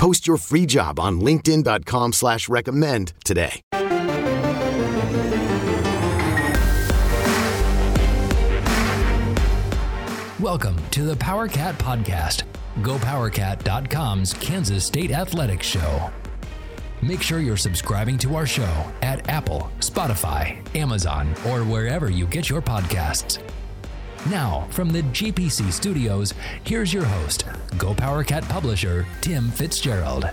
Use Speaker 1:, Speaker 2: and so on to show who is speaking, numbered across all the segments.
Speaker 1: Post your free job on linkedin.com slash recommend today.
Speaker 2: Welcome to the PowerCat Podcast, GoPowerCat.com's Kansas State Athletics Show. Make sure you're subscribing to our show at Apple, Spotify, Amazon, or wherever you get your podcasts. Now, from the GPC studios, here's your host, GoPowerCat publisher, Tim Fitzgerald.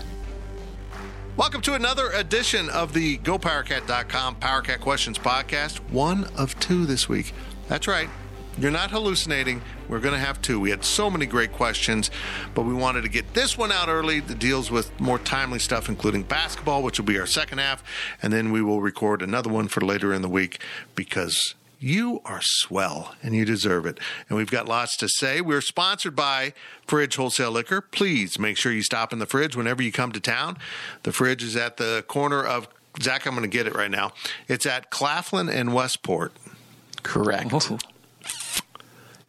Speaker 3: Welcome to another edition of the GoPowerCat.com PowerCat Questions Podcast. One of two this week. That's right. You're not hallucinating. We're going to have two. We had so many great questions, but we wanted to get this one out early that deals with more timely stuff, including basketball, which will be our second half. And then we will record another one for later in the week because you are swell and you deserve it. And we've got lots to say. We're sponsored by Fridge Wholesale Liquor. Please make sure you stop in the fridge whenever you come to town. The fridge is at the corner of Zach, I'm going to get it right now. It's at Claflin and Westport.
Speaker 4: Correct.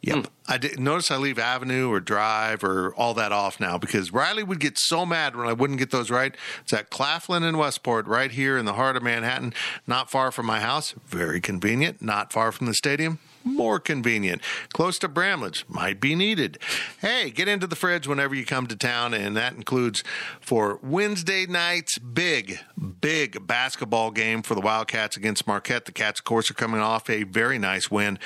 Speaker 3: Yep. I did notice I leave Avenue or Drive or all that off now because Riley would get so mad when I wouldn't get those right. It's at Claflin and Westport, right here in the heart of Manhattan, not far from my house. Very convenient. Not far from the stadium more convenient. Close to Bramlage, might be needed. Hey, get into the fridge whenever you come to town, and that includes for Wednesday night's big, big basketball game for the Wildcats against Marquette. The Cats, of course, are coming off a very nice win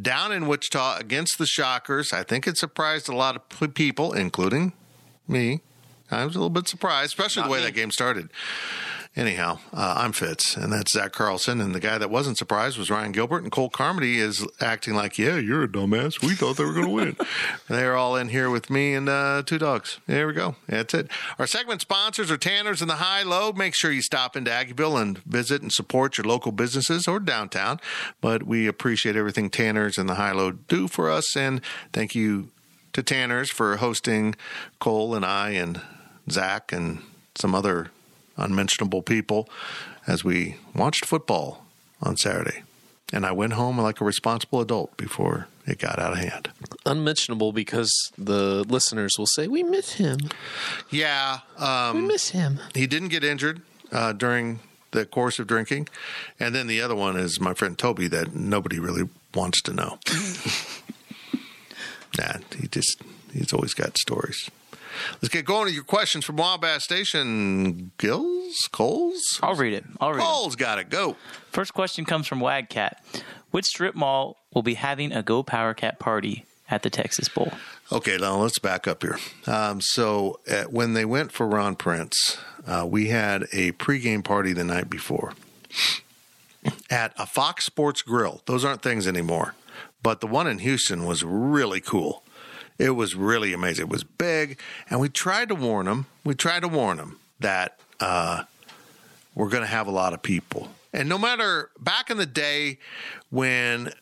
Speaker 3: down in Wichita against the Shockers. I think it surprised a lot of people, including me. I was a little bit surprised, especially Not the way me. that game started. Anyhow, uh, I'm Fitz, and that's Zach Carlson. And the guy that wasn't surprised was Ryan Gilbert. And Cole Carmody is acting like, yeah, you're a dumbass. We thought they were going to win. They're all in here with me and uh, two dogs. There we go. That's it. Our segment sponsors are Tanner's and the High Low. Make sure you stop into Aggieville and visit and support your local businesses or downtown. But we appreciate everything Tanner's and the High Low do for us. And thank you to Tanner's for hosting Cole and I and Zach and some other unmentionable people as we watched football on Saturday. And I went home like a responsible adult before it got out of hand.
Speaker 4: Unmentionable because the listeners will say, We miss him.
Speaker 3: Yeah.
Speaker 4: Um, we miss him.
Speaker 3: He didn't get injured uh, during the course of drinking. And then the other one is my friend Toby that nobody really wants to know. nah, he just, he's always got stories. Let's get going to your questions from Wabash Station. Gills? Coles?
Speaker 5: I'll read it. I'll read
Speaker 3: Coles it. got it. Go.
Speaker 5: First question comes from Wagcat. Which strip mall will be having a Go Power Cat party at the Texas Bowl?
Speaker 3: Okay, now let's back up here. Um, so uh, when they went for Ron Prince, uh, we had a pregame party the night before at a Fox Sports Grill. Those aren't things anymore, but the one in Houston was really cool. It was really amazing. It was big, and we tried to warn them. We tried to warn them that uh, we're going to have a lot of people. And no matter back in the day when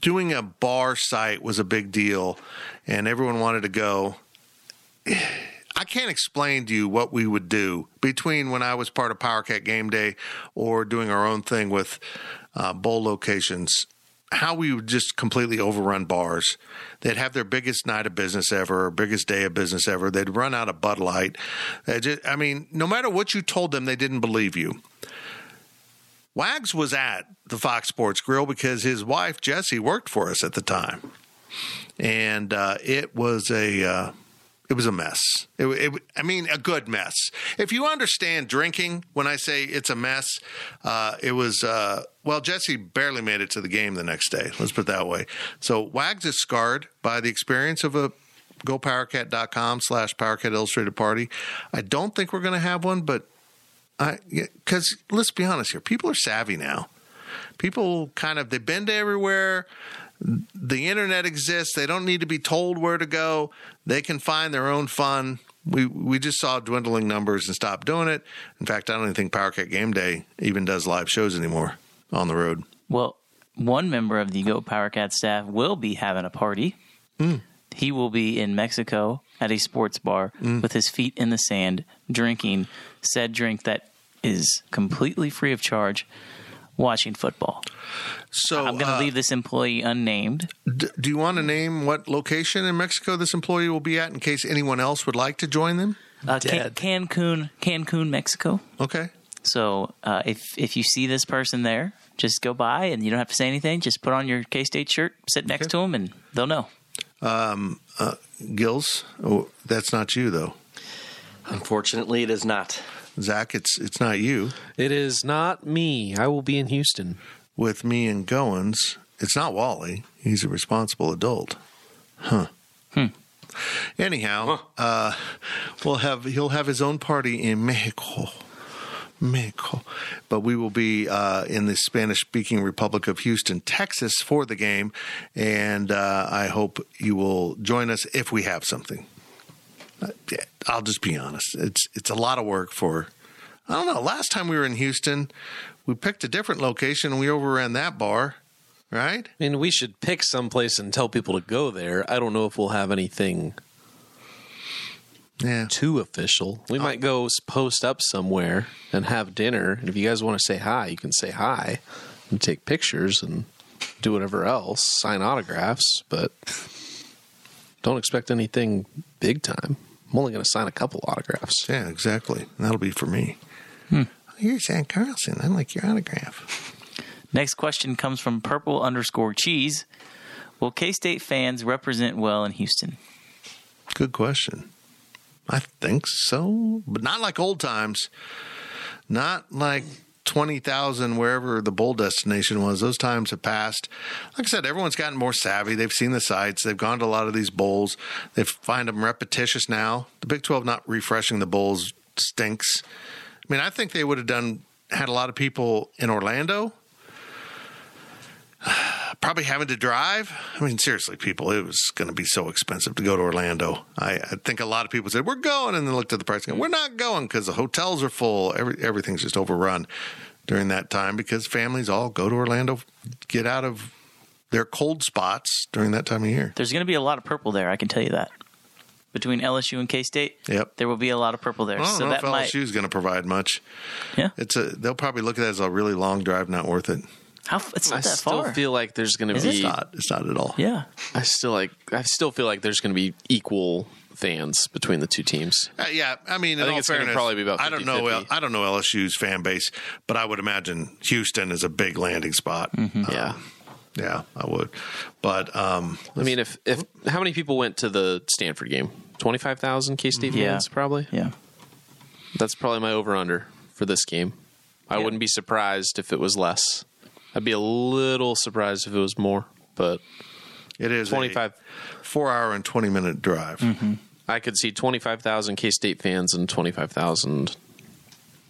Speaker 3: doing a bar site was a big deal and everyone wanted to go, I can't explain to you what we would do between when I was part of PowerCat Game Day or doing our own thing with uh, bowl locations how we would just completely overrun bars. They'd have their biggest night of business ever, or biggest day of business ever. They'd run out of Bud Light. Just, I mean, no matter what you told them, they didn't believe you. Wags was at the Fox Sports Grill because his wife Jessie worked for us at the time, and uh, it was a uh, it was a mess. It, it, I mean, a good mess. If you understand drinking, when I say it's a mess, uh, it was, uh, well, Jesse barely made it to the game the next day. Let's put it that way. So Wags is scarred by the experience of a gopowercat.com slash powercat illustrated party. I don't think we're going to have one, but I, because let's be honest here, people are savvy now. People kind of, they've been to everywhere the internet exists. They don't need to be told where to go. They can find their own fun we we just saw dwindling numbers and stopped doing it. In fact, I don't even think Power Cat Game Day even does live shows anymore on the road.
Speaker 5: Well, one member of the Go Power Cat staff will be having a party. Hmm. He will be in Mexico at a sports bar hmm. with his feet in the sand, drinking said drink that is completely free of charge, watching football.
Speaker 3: So
Speaker 5: I'm going to
Speaker 3: uh,
Speaker 5: leave this employee unnamed.
Speaker 3: D- do you want to name what location in Mexico this employee will be at in case anyone else would like to join them?
Speaker 5: Uh, Can- Cancun, Cancun, Mexico.
Speaker 3: Okay.
Speaker 5: So uh, if if you see this person there, just go by and you don't have to say anything. Just put on your K State shirt, sit next
Speaker 3: Okay.
Speaker 5: to them, and they'll know.
Speaker 3: Gills, oh, that's not you though.
Speaker 6: Unfortunately, it is not.
Speaker 3: Zach, it's it's not you.
Speaker 4: It is not me. I will be in Houston.
Speaker 3: With me and Goins, it's not Wally. He's a responsible adult. Huh. Hmm. Anyhow, uh, we'll have he'll have his own party in Mexico. Mexico. But we will be uh, in the Spanish speaking Republic of Houston, Texas for the game. And uh, I hope you will join us if we have something. Uh, I'll just be honest. It's it's a lot of work for I don't know. Last time we were in Houston, we picked a different location and we overran that bar, right?
Speaker 4: I mean, we should pick someplace and tell people to go there. I don't know if we'll have anything
Speaker 3: Yeah.
Speaker 4: too official. We might go post up somewhere and have dinner. And if you guys want to say hi, you can say hi and take pictures and do whatever else, sign autographs, but don't expect anything big time. I'm only going to sign a couple autographs.
Speaker 3: Yeah, exactly. That'll be for me. Hmm. You're Zach Carlson. I like your autograph.
Speaker 5: Next question comes from purple underscore cheese. Will K State fans represent well in Houston?
Speaker 3: Good question. I think so, but not like old times. Not like 20,000 wherever the bowl destination was. Those times have passed. Like I said, everyone's gotten more savvy. They've seen the sites. They've gone to a lot of these bowls. They find them repetitious now. The Big 12 not refreshing the bowls stinks. I mean, I think they would have done had a lot of people in Orlando probably having to drive. I mean, seriously, people, it was going to be so expensive to go to Orlando. I, I think a lot of people said, We're going. And then looked at the price and go, We're not going because the hotels are full. Every, everything's just overrun during that time because families all go to Orlando, get out of their cold spots during that time of year.
Speaker 5: There's going to be a lot of purple there, I can tell you that. Between LSU and K State,
Speaker 3: Yep.
Speaker 5: there will be a lot of purple there.
Speaker 3: I don't
Speaker 5: so
Speaker 3: know
Speaker 5: that
Speaker 3: if
Speaker 5: might,
Speaker 3: LSU is going to provide much.
Speaker 5: yeah.
Speaker 3: It's a they'll probably look at it as a really long drive, not worth it.
Speaker 5: How it's not
Speaker 4: I
Speaker 5: that
Speaker 4: still
Speaker 5: far.
Speaker 4: feel like there's going to be.
Speaker 3: It's not. It's not at all.
Speaker 5: yeah,
Speaker 4: I still like. I still feel like there's going to be equal fans between the two teams.
Speaker 3: Uh, yeah, I mean, in
Speaker 4: I think
Speaker 3: all
Speaker 4: it's gonna
Speaker 3: fairness,
Speaker 4: probably be about
Speaker 3: I don't know.
Speaker 4: 50-50.
Speaker 3: I don't know LSU's fan base, but I would imagine Houston is a big landing spot.
Speaker 4: Yeah.
Speaker 3: Yeah, I would. But um,
Speaker 4: I mean, if if how many people went to the Stanford game? Twenty five thousand K State
Speaker 5: Yeah.
Speaker 4: fans, probably.
Speaker 5: yeah.
Speaker 4: That's probably my over under for this game. I
Speaker 5: Yeah.
Speaker 4: wouldn't be surprised if it was less. I'd be a little surprised if it was more, but
Speaker 3: it is
Speaker 4: twenty five.
Speaker 3: a four-hour and twenty-minute drive. Mm-hmm.
Speaker 4: I could see twenty five thousand K State fans and twenty five thousand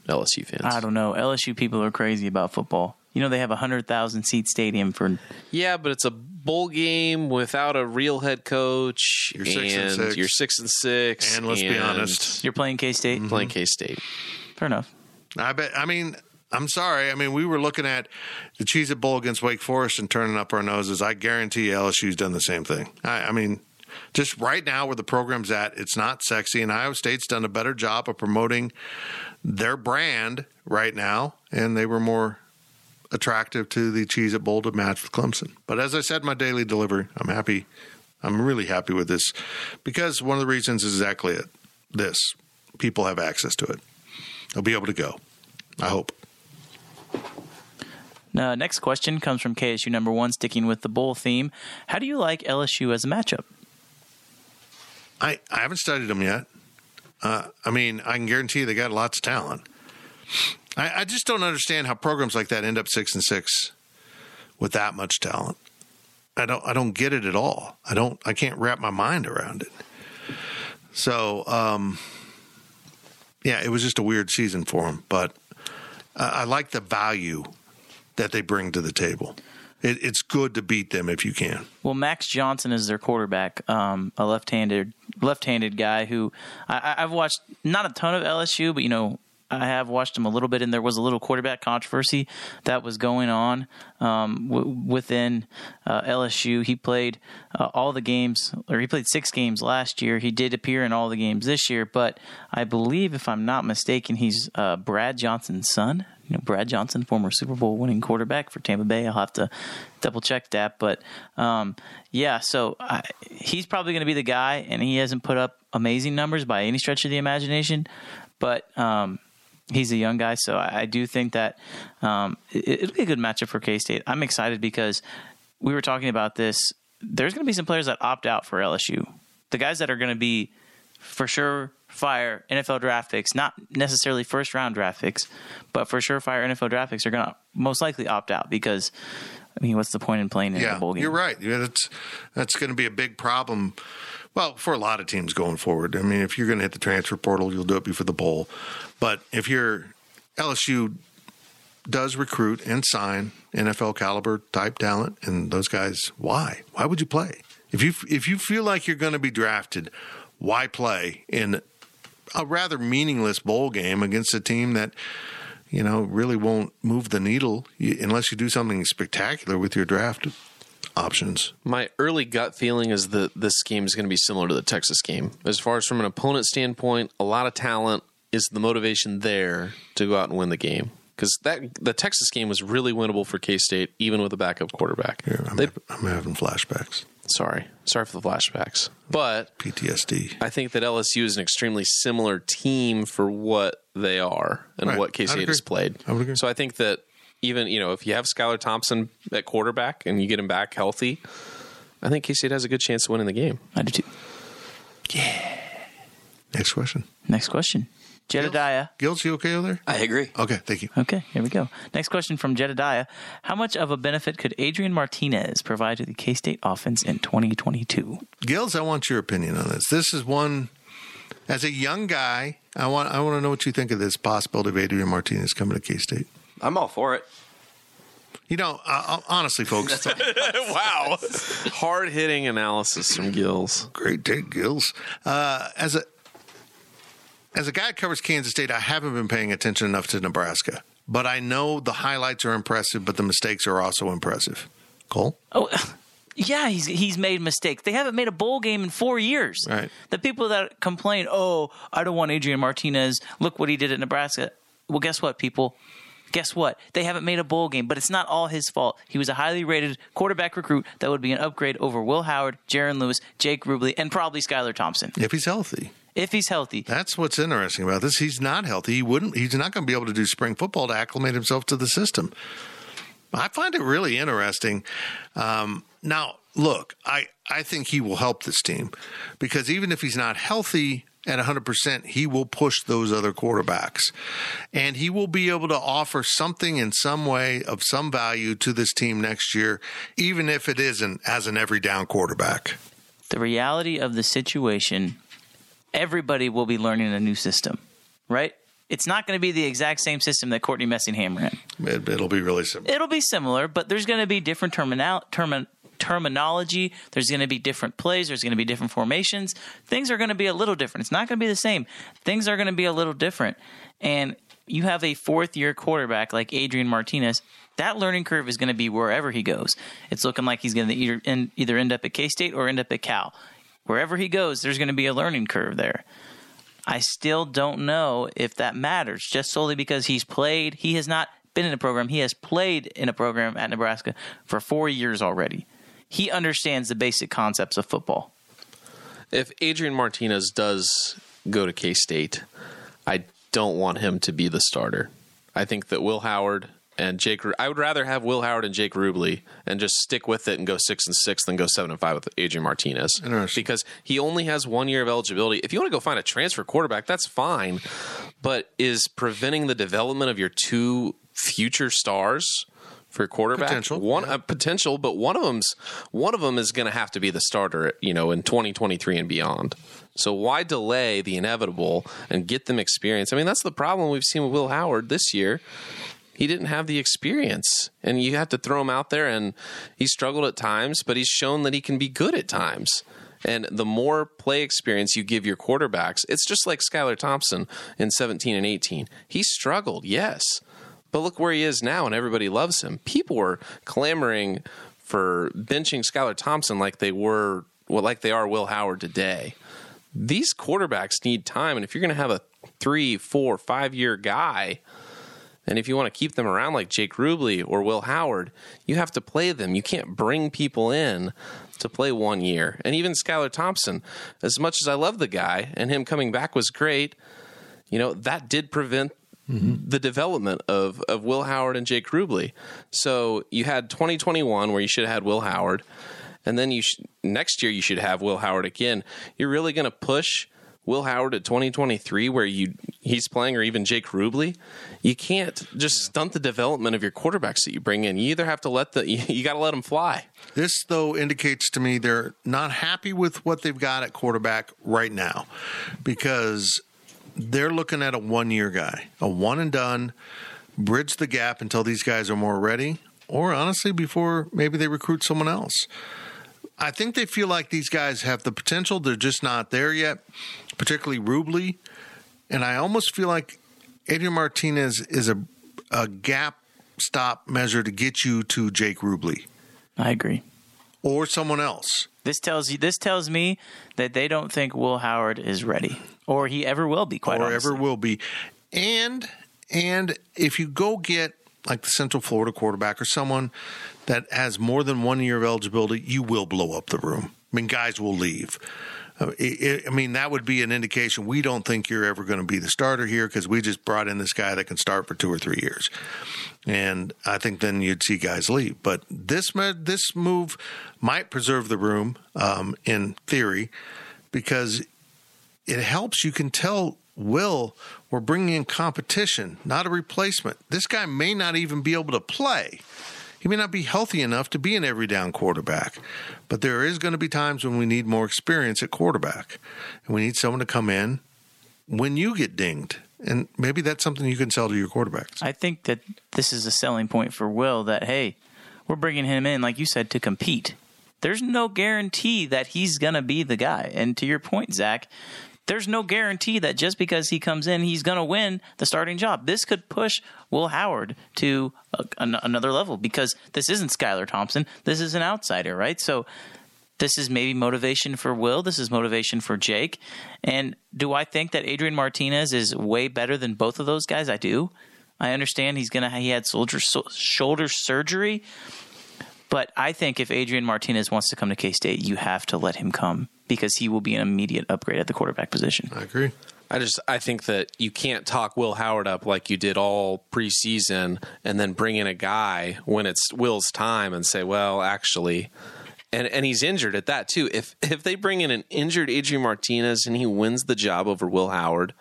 Speaker 4: LSU fans.
Speaker 5: I don't know. LSU people are crazy about football. You know they have a hundred thousand seat stadium for
Speaker 4: Yeah, but it's a bowl game without a real head coach.
Speaker 3: You're six and six.
Speaker 4: You're six and six.
Speaker 3: And let's be honest,
Speaker 5: you're playing K State.
Speaker 4: playing mm-hmm. K State.
Speaker 5: Fair enough.
Speaker 3: I bet. I mean, I'm sorry. I mean, we were looking at the Cheez It Bowl against Wake Forest and turning up our noses. I guarantee LSU's done the same thing. I, I mean, just right now where the program's at, it's not sexy, and Iowa State's done a better job of promoting their brand right now, and they were more attractive to the Cheez It Bowl to match with Clemson. But as I said, my daily delivery, I'm happy. I'm really happy with this because one of the reasons is exactly it. This people have access to it. They'll be able to go. I hope.
Speaker 5: Now, next question comes from KSU number one, sticking with the bowl theme. How do you like LSU as a matchup?
Speaker 3: I, I haven't studied them yet. Uh, I mean, I can guarantee they got lots of talent. I, I just don't understand how programs like that end up six and six with that much talent. I don't I don't get it at all. I don't I can't wrap my mind around it. So um, yeah, it was just a weird season for them, but I, like the value that they bring to the table. it, it's good to beat them if you can.
Speaker 5: Well, Max Johnson is their quarterback, um, a left-handed left-handed guy who I, I've watched not a ton of LSU, but you know I have watched him a little bit, and there was a little quarterback controversy that was going on um, w- within uh, LSU. He played uh, all the games, or he played six games last year. He did appear in all the games this year, but I believe, if I'm not mistaken, he's uh, Brad Johnson's son. You know, Brad Johnson, former Super Bowl winning quarterback for Tampa Bay. I'll have to double check that, but um, yeah. So I, he's probably going to be the guy, and he hasn't put up amazing numbers by any stretch of the imagination, but. Um, he's a young guy, so I, I do think that um, it, will be a good matchup for K State. I'm excited because we were talking about this. There's going to be some players that opt out for LSU. The guys that are going to be for sure fire NFL draft picks, not necessarily first round draft picks, but for sure fire NFL draft picks are going to most likely opt out because. I mean, what's the point in playing in
Speaker 3: yeah,
Speaker 5: a bowl game?
Speaker 3: You're right. Yeah, that's that's going to be a big problem. Well, for a lot of teams going forward. I mean, if you're going to hit the transfer portal, you'll do it before the bowl. But if you're LSU does recruit and sign NFL caliber type talent, and those guys, why? Why would you play? If you if you feel like you're going to be drafted, why play in a rather meaningless bowl game against a team that you know really won't move the needle unless you do something spectacular with your draft options.
Speaker 4: My early gut feeling is that this game is going to be similar to the Texas game. As far as from an opponent standpoint, a lot of talent, is the motivation there to go out and win the game? Because that the Texas game was really winnable for K State, even with a backup quarterback.
Speaker 3: Here, I'm, they, I'm having flashbacks.
Speaker 4: Sorry, sorry for the flashbacks, but
Speaker 3: PTSD.
Speaker 4: I think that LSU is an extremely similar team for what they are and
Speaker 3: right.
Speaker 4: what K State has played.
Speaker 3: I would agree.
Speaker 4: So I think that even you know if you have Skylar Thompson at quarterback and you get him back healthy, I think K State has a good chance of winning the game.
Speaker 5: I do too.
Speaker 3: Yeah. Next question.
Speaker 5: Next question. Jedediah.
Speaker 3: Gills, you okay over there?
Speaker 6: I agree.
Speaker 3: Okay, thank you.
Speaker 5: Okay, here we go. Next question from Jedediah. How much of a benefit could Adrian Martinez provide to the K State offense in 2022?
Speaker 3: Gills, I want your opinion on this. This is one, as a young guy, I want, I want to know what you think of this possibility of Adrian Martinez coming to K State.
Speaker 6: I'm all for it.
Speaker 3: You know, uh, honestly, folks.
Speaker 4: wow. Hard hitting analysis from Gills.
Speaker 3: Great take, Gills. Uh, as a as a guy that covers Kansas State, I haven't been paying attention enough to Nebraska, but I know the highlights are impressive, but the mistakes are also impressive. Cole?
Speaker 5: Oh, yeah, he's he's made mistakes. They haven't made a bowl game in four years.
Speaker 3: Right.
Speaker 5: The people that complain, oh, I don't want Adrian Martinez. Look what he did at Nebraska. Well, guess what, people? Guess what? They haven't made a bowl game, but it's not all his fault. He was a highly rated quarterback recruit that would be an upgrade over Will Howard, Jaren Lewis, Jake Rubley, and probably Skylar Thompson.
Speaker 3: If he's healthy
Speaker 5: if he's healthy.
Speaker 3: That's what's interesting about this. He's not healthy. He wouldn't. He's not going to be able to do spring football to acclimate himself to the system. I find it really interesting. Um, now, look, I I think he will help this team because even if he's not healthy at 100%, he will push those other quarterbacks. And he will be able to offer something in some way of some value to this team next year, even if it isn't as an every down quarterback.
Speaker 5: The reality of the situation everybody will be learning a new system, right? It's not going to be the exact same system that Courtney Messingham ran.
Speaker 3: It, will be really similar.
Speaker 5: It'll be similar, but there's going to be different terminal, term, terminology. There's going to be different plays. There's going to be different formations. Things are going to be a little different. It's not going to be the same. Things are going to be a little different. And you have a fourth year quarterback like Adrian Martinez. That learning curve is going to be wherever he goes. It's looking like he's going to either end, either end up at K State or end up at Cal wherever he goes, there's going to be a learning curve there. I still don't know if that matters just solely because he's played. He has not been in a program. He has played in a program at Nebraska for four years already. He understands the basic concepts of football.
Speaker 4: If Adrian Martinez does go to K State, I don't want him to be the starter. I think that Will Howard and Jake. I would rather have Will Howard and Jake Rubley and just stick with it and go six and six than go seven and five with Adrian Martinez because he only has one year of eligibility. If you want to go find a transfer quarterback, that's fine, but is preventing the development of your two future stars for quarterback
Speaker 3: potential,
Speaker 4: one
Speaker 3: yeah.
Speaker 4: uh, potential, but one of them's one of them is going to have to be the starter, you know, in 2023 and beyond. So why delay the inevitable and get them experience? I mean, that's the problem we've seen with Will Howard this year he didn't have the experience, and you have to throw him out there. And he struggled at times, but he's shown that he can be good at times. And the more play experience you give your quarterbacks, it's just like Skylar Thompson in 17 and 18. He struggled, yes, but look where he is now, and everybody loves him. People were clamoring for benching Skylar Thompson like they were, well, like they are Will Howard today. These quarterbacks need time, and if you're going to have a three, four, five year guy, and if you want to keep them around like Jake Rubley or Will Howard, you have to play them. You can't bring people in to play one year. And even Skylar Thompson, as much as I love the guy and him coming back was great, you know, that did prevent Mm-hmm. the development of, of Will Howard and Jake Rubley. So you had 2021 where you should have had Will Howard, and then you sh- next year you should have Will Howard again. You're really going to push Will Howard at 2023 where you he's playing or even Jake Rubley. You can't just stunt the development of your quarterbacks that you bring in. You either have to let the you, you got to let them fly.
Speaker 3: This though indicates to me they're not happy with what they've got at quarterback right now because they're looking at a one year guy, a one and done, bridge the gap until these guys are more ready, or honestly, before maybe they recruit someone else. I think they feel like these guys have the potential. They're just not there yet, particularly Rubley. And I almost feel like Adrian Martinez is a, a gap stop measure to get you to Jake Rubley.
Speaker 5: I agree.
Speaker 3: Or someone else.
Speaker 5: This tells you. This tells me that they don't think Will Howard is ready, or he ever will be. Quite
Speaker 3: or
Speaker 5: honestly.
Speaker 3: ever will be. And and if you go get like the Central Florida quarterback or someone that has more than one year of eligibility, you will blow up the room. I mean, guys will leave. Uh, I mean, that would be an indication we don't think you're ever going to be the starter here because we just brought in this guy that can start for two or three years. And I think then you'd see guys leave. But this this move might preserve the room um, in theory because it helps. You can tell Will we're bringing in competition, not a replacement. This guy may not even be able to play. He may not be healthy enough to be an every down quarterback, but there is going to be times when we need more experience at quarterback. And we need someone to come in when you get dinged. And maybe that's something you can sell to your quarterbacks.
Speaker 5: I think that this is a selling point for Will that, hey, we're bringing him in, like you said, to compete. There's no guarantee that he's going to be the guy. And to your point, Zach, there's no guarantee that just because he comes in, he's going to win the starting job. This could push Will Howard to a, an, another level because this isn't Skylar Thompson. This is an outsider, right? So this is maybe motivation for Will. This is motivation for Jake. And do I think that Adrian Martinez is way better than both of those guys? I do. I understand he's gonna he had shoulder shoulder surgery, but I think if Adrian Martinez wants to come to K State, you have to let him come because he will be an immediate upgrade at the quarterback position.
Speaker 3: I agree.
Speaker 4: I just I think that you can't talk Will Howard up like you did all preseason and then bring in a guy when it's Will's time and say, well, actually, and and he's injured at that too. If if they bring in an injured Adrian Martinez and he wins the job over Will Howard,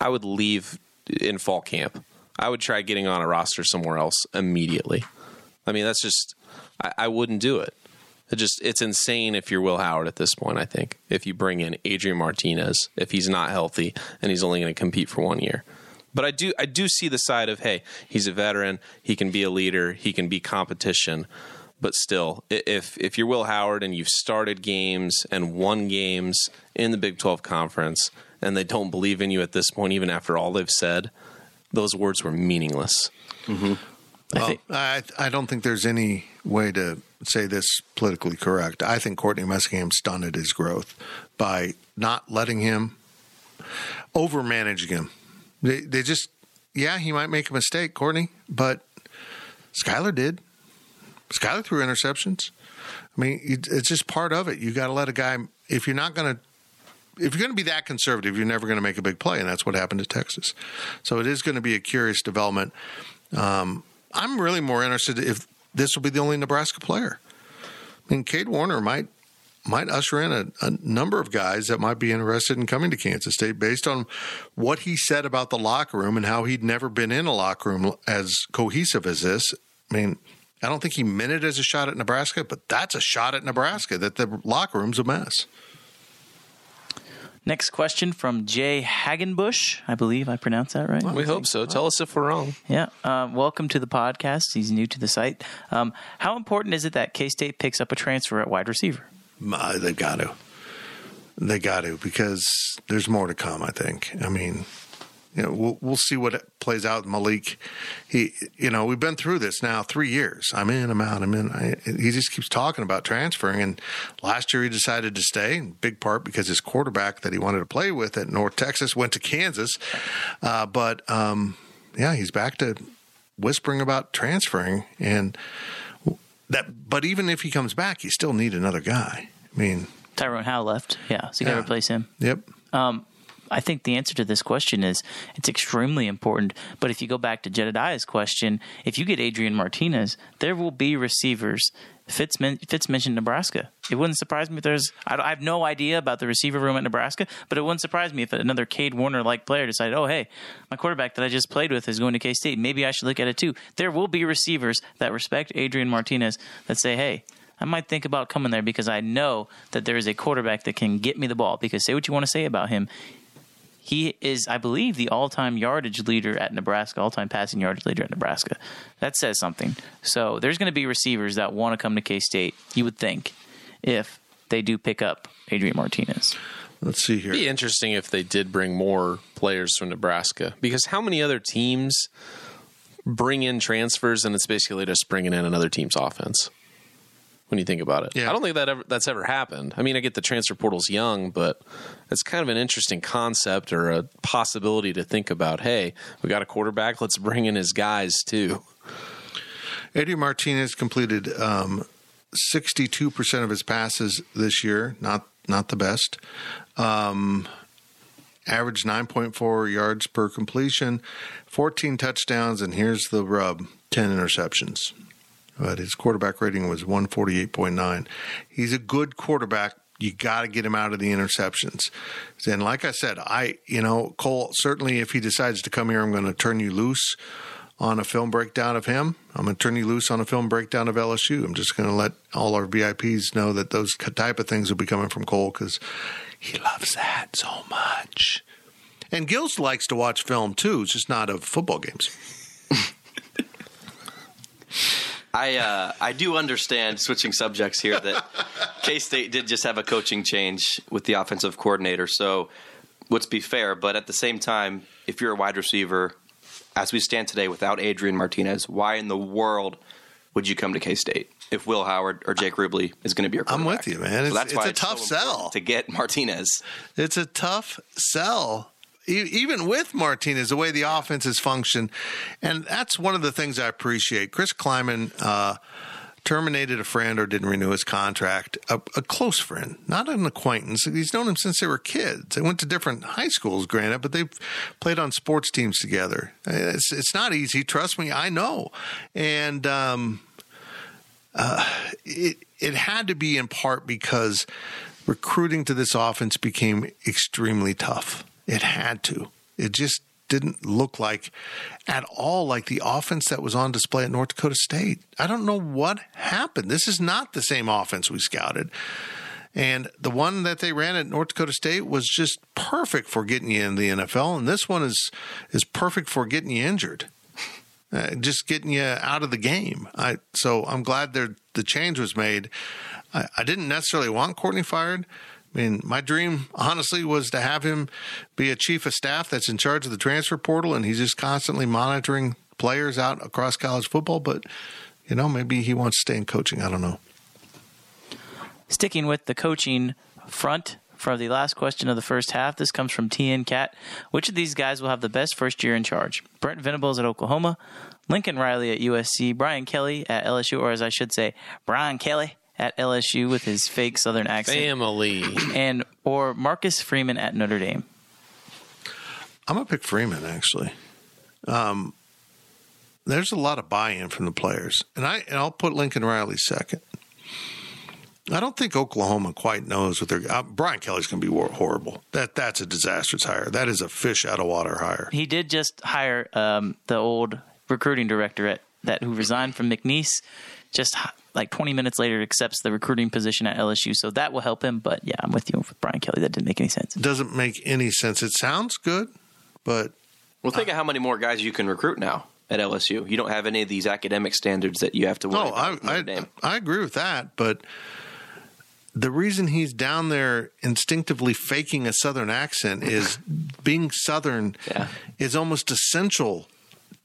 Speaker 4: I would leave in fall camp. I would try getting on a roster somewhere else immediately. I mean, that's just I, I wouldn't do it. It just it's insane if you're Will Howard at this point. I think if you bring in Adrian Martinez if he's not healthy and he's only going to compete for one year. But I do I do see the side of hey he's a veteran he can be a leader he can be competition. But still, if if you're Will Howard and you've started games and won games in the Big 12 conference and they don't believe in you at this point, even after all they've said, those words were meaningless.
Speaker 3: Mm-hmm. I, well, I, I don't think there's any way to say this politically correct. I think Courtney Messingham stunted his growth by not letting him over managing him. They, they just, yeah, he might make a mistake, Courtney, but Skylar did. Skylar threw interceptions. I mean, it's just part of it. You got to let a guy, if you're not going to, if you're going to be that conservative, you're never going to make a big play, and that's what happened to Texas. So it is going to be a curious development. Um, I'm really more interested if this will be the only Nebraska player. I mean, Cade Warner might might usher in a, a, number of guys that might be interested in coming to Kansas State based on what he said about the locker room and how he'd never been in a locker room as cohesive as this. I mean, I don't think he meant it as a shot at Nebraska, but that's a shot at Nebraska that the locker room's a mess.
Speaker 5: Next question from Jay Hagenbush. I believe I pronounced that right.
Speaker 4: We hope so. Tell us if we're wrong.
Speaker 5: Yeah. Uh, welcome to the podcast. He's new to the site. Um, how important is it that K State picks up a transfer at wide receiver?
Speaker 3: Uh, they've got to. They got to because there's more to come. I think. I mean, you know, we'll we'll see what plays out. Malik, he, you know, we've been through this now three years. I'm in, I'm out, I'm in. I, he just keeps talking about transferring. And last year he decided to stay, in big part because his quarterback that he wanted to play with at North Texas went to Kansas. Uh, but um, yeah, he's back to whispering about transferring and that. But even if he comes back, you still need another guy. I mean,
Speaker 5: Tyrone Howell left. Yeah, so you got to
Speaker 3: Yeah.
Speaker 5: replace him.
Speaker 3: yep.
Speaker 5: Um, I think the answer to this question is it's extremely important. But if you go back to Jedediah's question, if you get Adrian Martinez, there will be receivers. Fitz, Fitz mentioned Nebraska. It wouldn't surprise me if there's. I, I have no idea about the receiver room at Nebraska, but it wouldn't surprise me if another Cade Warner like player decided, oh, hey, my quarterback that I just played with is going to K State. Maybe I should look at it too. There will be receivers that respect Adrian Martinez that say, hey, I might think about coming there because I know that there is a quarterback that can get me the ball. Because say what you want to say about him, he is, I believe, the all-time yardage leader at Nebraska, all-time passing yardage leader at Nebraska. That says something. So there's going to be receivers that want to come to K State. You would think if they do pick up Adrian Martinez.
Speaker 3: Let's see here.
Speaker 4: It'd be interesting if they did bring more players from Nebraska because how many other teams bring in transfers and it's basically just bringing in another team's offense? When you think about it,
Speaker 3: Yeah.
Speaker 4: I don't think that ever, that's ever happened. I mean, I get the transfer portal's young, but it's kind of an interesting concept or a possibility to think about. Hey, we got a quarterback, let's bring in his guys too.
Speaker 3: Eddie Martinez completed um, 62% of his passes this year, not not the best. Um, averaged 9.4 yards per completion, 14 touchdowns, and here's the rub 10 interceptions. But his quarterback rating was 148.9. He's a good quarterback. You got to get him out of the interceptions. And like I said, I, you know, Cole, certainly if he decides to come here, I'm going to turn you loose on a film breakdown of him. I'm going to turn you loose on a film breakdown of LSU. I'm just going to let all our VIPs know that those type of things will be coming from Cole because he loves that so much. And Gills likes to watch film too, it's just not of football games.
Speaker 6: I uh, I do understand switching subjects here that K State did just have a coaching change with the offensive coordinator. So let's be fair, but at the same time, if you're a wide receiver, as we stand today without Adrian Martinez, why in the world would you come to K State if Will Howard or Jake Rubley is going to be your
Speaker 3: I'm with you, man. It's- it's a tough
Speaker 6: so
Speaker 3: sell.
Speaker 6: to get Martinez.
Speaker 3: It's a tough sell. Even with Martinez, the way the offense is functioned, and that's one of the things I appreciate. Chris Klieman uh, terminated a friend or didn't renew his contract, a, a close friend, not an acquaintance. He's known him since they were kids. They went to different high schools, granted, but they've played on sports teams together. It's it's not easy. Trust me, I know. And um, it it had to be in part because recruiting to this offense became extremely tough. It had to. It just didn't look like at all like the offense that was on display at North Dakota State. I don't know what happened. This is not the same offense we scouted. And the one that they ran at North Dakota State was just perfect for getting you in the NFL, and this one is is perfect for getting you injured uh, just getting you out of the game. I so I'm glad there the change was made. I, I didn't necessarily want Courtney fired. I mean, my dream, honestly, was to have him be a chief of staff that's in charge of the transfer portal, and he's just constantly monitoring players out across college football. But you know, maybe he wants to stay in coaching. I don't know.
Speaker 5: Sticking with the coaching front for the last question of the first half, this comes from TN Cat. Which of these guys will have the best first year in charge? Brent Venables at Oklahoma, Lincoln Riley at USC, Brian Kelly at LSU, or as I should say, Brian Kelly at LSU with his fake Southern accent,
Speaker 4: Family.
Speaker 5: and or Marcus Freeman at Notre Dame.
Speaker 3: I'm gonna pick Freeman actually. Um, there's a lot of buy-in from the players, and I and I'll put Lincoln Riley second. I don't think Oklahoma quite knows what they're. Uh, Brian Kelly's going to be hor- horrible. That that's a disastrous hire. That is a fish out of water hire.
Speaker 5: He did just hire um, the old recruiting director at that who resigned from McNeese, just like 20 minutes later accepts the recruiting position at LSU. So that will help him. But yeah, I'm with you with Brian Kelly. That didn't make any sense.
Speaker 3: Doesn't make any sense. It sounds good, but
Speaker 6: Well, think of how many more guys you can recruit now at LSU. You don't have any of these academic standards that you have to worry
Speaker 3: no,
Speaker 6: about.
Speaker 3: I I, I agree with that. But the reason he's down there instinctively faking a Southern accent is being Southern
Speaker 6: Yeah.
Speaker 3: is almost essential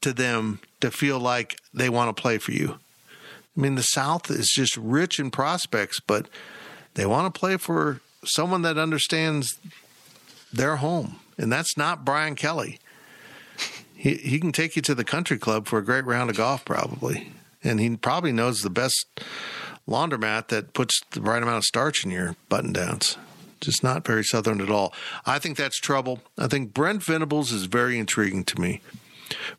Speaker 3: to them to feel like they want to play for you. I mean, the South is just rich in prospects, but they want to play for someone that understands their home, and that's not Brian Kelly. He he can take you to the country club for a great round of golf, probably, and he probably knows the best laundromat that puts the right amount of starch in your button downs. Just not very southern at all. I think that's trouble. I think Brent Venables is very intriguing to me.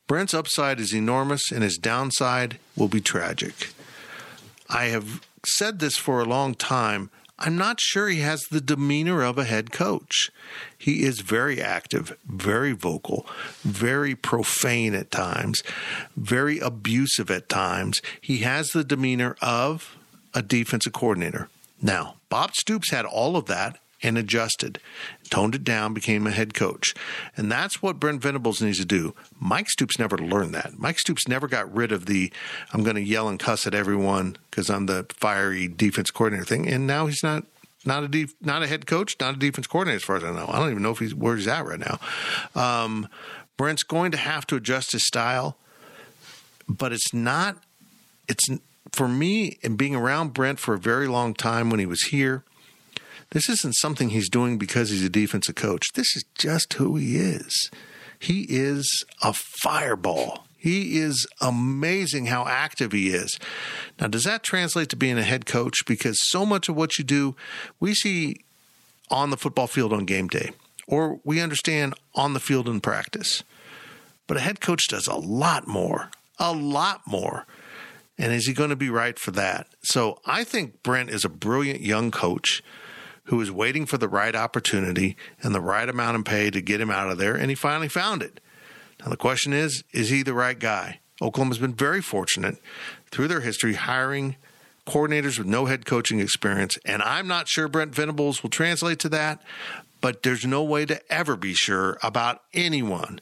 Speaker 3: Brent's upside is enormous, and his downside will be tragic. I have said this for a long time. I'm not sure he has the demeanor of a head coach. He is very active, very vocal, very profane at times, very abusive at times. He has the demeanor of a defensive coordinator. Now, Bob Stoops had all of that and adjusted, toned it down, became a head coach. And that's what Brent Venables needs to do. Mike Stoops never learned that. Mike Stoops never got rid of the I'm going to yell and cuss at everyone because I'm the fiery defense coordinator thing. And now he's not not a def, not a head coach, not a defense coordinator as far as I know. I don't even know if he's where he's at right now. Um, Brent's going to have to adjust his style, but it's not. It's for me and being around Brent for a very long time when he was here. This isn't something he's doing because he's a defensive coach. This is just who he is. He is a fireball. He is amazing how active he is. Now, does that translate to being a head coach? Because so much of what you do, we see on the football field on game day, or we understand on the field in practice. But a head coach does a lot more, a lot more. And is he going to be right for that? So I think Brent is a brilliant young coach who was waiting for the right opportunity and the right amount of pay to get him out of there, and he finally found it. Now, the question is is he the right guy? Oklahoma's been very fortunate through their history hiring coordinators with no head coaching experience, and I'm not sure Brent Venables will translate to that, but there's no way to ever be sure about anyone.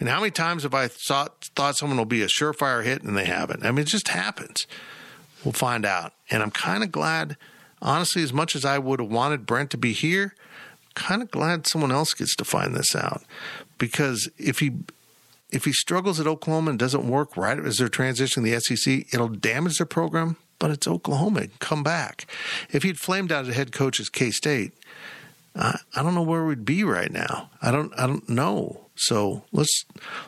Speaker 3: I mean, how many times have I thought, thought someone will be a surefire hit and they haven't? I mean, it just happens. We'll find out. And I'm kind of glad honestly, as much as I would have wanted Brent to be here, kind of glad someone else gets to find this out. Because if he if he struggles at Oklahoma and doesn't work right as they're transitioning the SEC, it'll damage their program. But it's Oklahoma; come back. If he'd flamed out as head coach at K State, I, I don't know where we'd be right now. I don't I don't know. So let's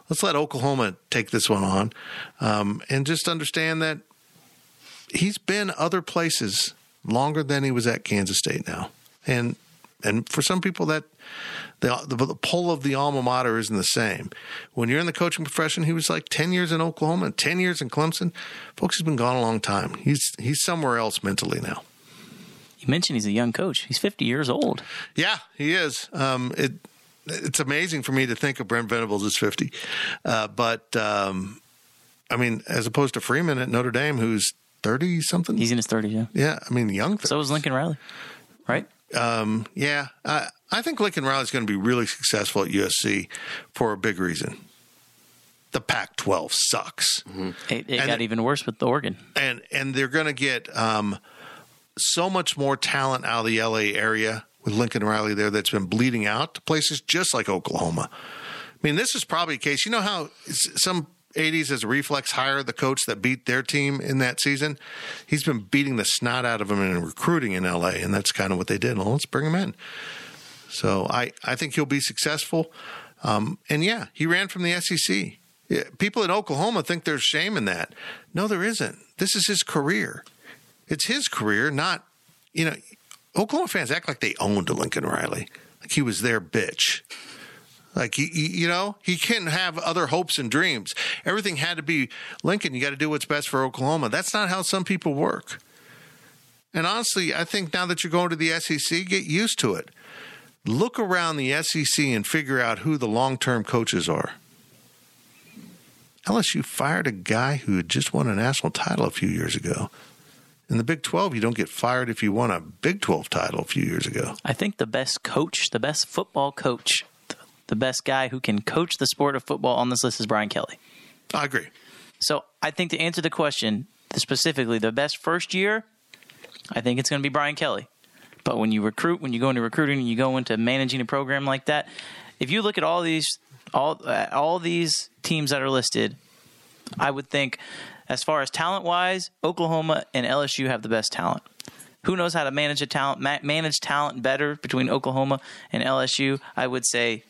Speaker 3: let's let Oklahoma take this one on, um, and just understand that he's been other places longer than he was at Kansas State now. And and for some people that the, the the pull of the alma mater isn't the same. When you're in the coaching profession, he was like 10 years in Oklahoma and 10 years in Clemson. Folks, he's been gone a long time. He's he's somewhere else mentally now.
Speaker 5: You mentioned he's a young coach. He's 50 years old.
Speaker 3: Yeah, he is. Um, it it's amazing for me to think of Brent Venables as 50. Uh, but um, I mean, as opposed to Freeman at Notre Dame, who's 30 something.
Speaker 5: He's in his 30s, yeah.
Speaker 3: yeah, I mean, young.
Speaker 5: So is Lincoln Riley, right?
Speaker 3: Um, yeah, I, I think Lincoln Riley's going to be really successful at USC for a big reason. The Pac-12 sucks,
Speaker 5: It, it
Speaker 3: And
Speaker 5: got
Speaker 3: it-
Speaker 5: even worse with the Oregon.
Speaker 3: and and they're going to get um, so much more talent out of the LA area with Lincoln Riley there that's been bleeding out to places just like Oklahoma. I mean, this is probably a case. You know how some 80s as a reflex hire the coach that beat their team in that season? He's been beating the snot out of them in recruiting in LA, and that's kind of what they did. Well, let's bring him in. So I, I think he'll be successful. Um, and yeah, he ran from the SEC. Yeah, people in Oklahoma think there's shame in that. No, there isn't. This is his career. It's his career, not, you know, Oklahoma fans act like they owned Lincoln Riley, like he was their bitch. Like he, he- you know, he couldn't have other hopes and dreams. Everything had to be Lincoln. You got to do what's best for Oklahoma. That's not how some people work. And honestly, I think now that you're going to the SEC, get used to it. Look around the SEC and figure out who the long-term coaches are. LSU fired a guy who had just won a national title a few years ago. In the Big 12, you don't get fired if you won a Big 12 title a few years ago.
Speaker 5: I think the best coach, the best football coach, the best guy who can coach the sport of football on this list is Brian Kelly.
Speaker 3: I agree.
Speaker 5: So I think to answer the question specifically, the best first year, I think it's going to be Brian Kelly. But when you recruit, when you go into recruiting, and you go into managing a program like that, if you look at all these all uh, all these teams that are listed, I would think, as far as talent wise, Oklahoma and LSU have the best talent. Who knows how to manage a talent, manage talent better between Oklahoma and LSU? I would say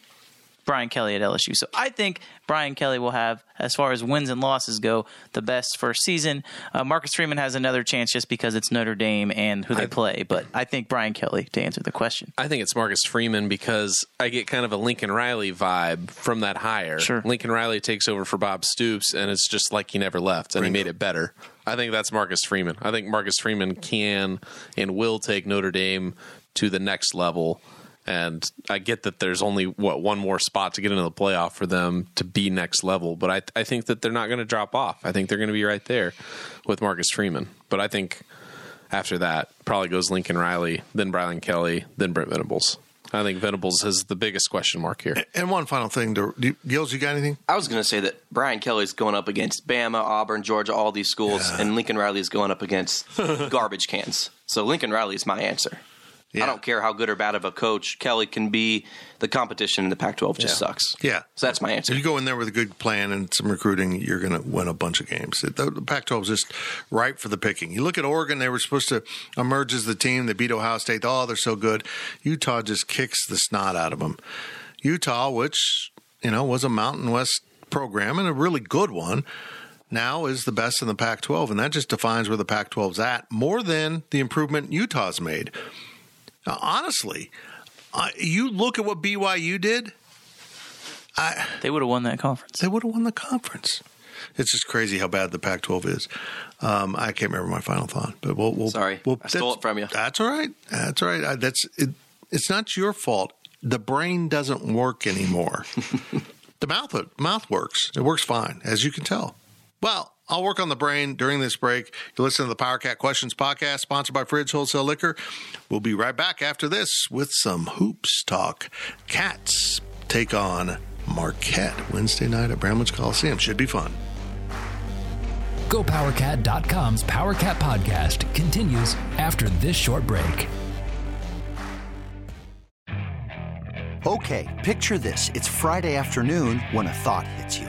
Speaker 5: Brian Kelly at LSU. So I think Brian Kelly will have, as far as wins and losses go, the best first season. Uh, Marcus Freeman has another chance just because it's Notre Dame and who they play. But I think Brian Kelly to answer the question.
Speaker 4: I think it's Marcus Freeman because I get kind of a Lincoln Riley vibe from that hire.
Speaker 5: Sure.
Speaker 4: Lincoln Riley takes over for Bob Stoops, and it's just like he never left, and he made it better. I think that's Marcus Freeman. I think Marcus Freeman can and will take Notre Dame to the next level. And I get that there's only what one more spot to get into the playoff for them to be next level, but I I think that they're not going to drop off. I think they're going to be right there with Marcus Freeman. But I think after that probably goes Lincoln Riley, then Brian Kelly, then Brent Venables. I think Venables is the biggest question mark here.
Speaker 3: And one final thing, to, do- Gills, you got anything?
Speaker 6: I was going to say that Brian Kelly's going up against Bama, Auburn, Georgia, all these schools, and Lincoln Riley is going up against garbage cans. So Lincoln Riley is my answer.
Speaker 3: Yeah.
Speaker 6: I don't care how good or bad of a coach Kelly can be. The competition in the Pac-12 just sucks.
Speaker 3: Yeah.
Speaker 6: So that's my answer.
Speaker 3: If you go in there with a good plan and some recruiting, you're going to win a bunch of games. The, the Pac-12 is just ripe for the picking. You look at Oregon; they were supposed to emerge as the team. They beat Ohio State. Oh, they're so good. Utah just kicks the snot out of them. Utah, which you know was a Mountain West program and a really good one, now is the best in the Pac-12, and that just defines where the Pac-12's at more than the improvement Utah's made. Now, honestly, uh, you look at what BYU did. I
Speaker 5: They would have won that conference.
Speaker 3: they would have won the conference. It's just crazy how bad the Pac-12 is. Um, I can't remember my final thought, but we'll. we'll
Speaker 6: Sorry,
Speaker 3: we'll,
Speaker 6: I stole it from you.
Speaker 3: That's all right. That's all right. I, that's it. It's not your fault. The brain doesn't work anymore. the mouth mouth works. It works fine, as you can tell. Well, I'll work on the brain during this break. You listen to the Power Cat Questions podcast, sponsored by Fridge Wholesale Liquor. We'll be right back after this with some hoops talk. Cats take on Marquette Wednesday night at Bramlage Coliseum. Should be fun.
Speaker 2: GoPowerCat.com's PowerCat podcast continues after this short break.
Speaker 7: Okay, picture this. It's Friday afternoon when a thought hits you.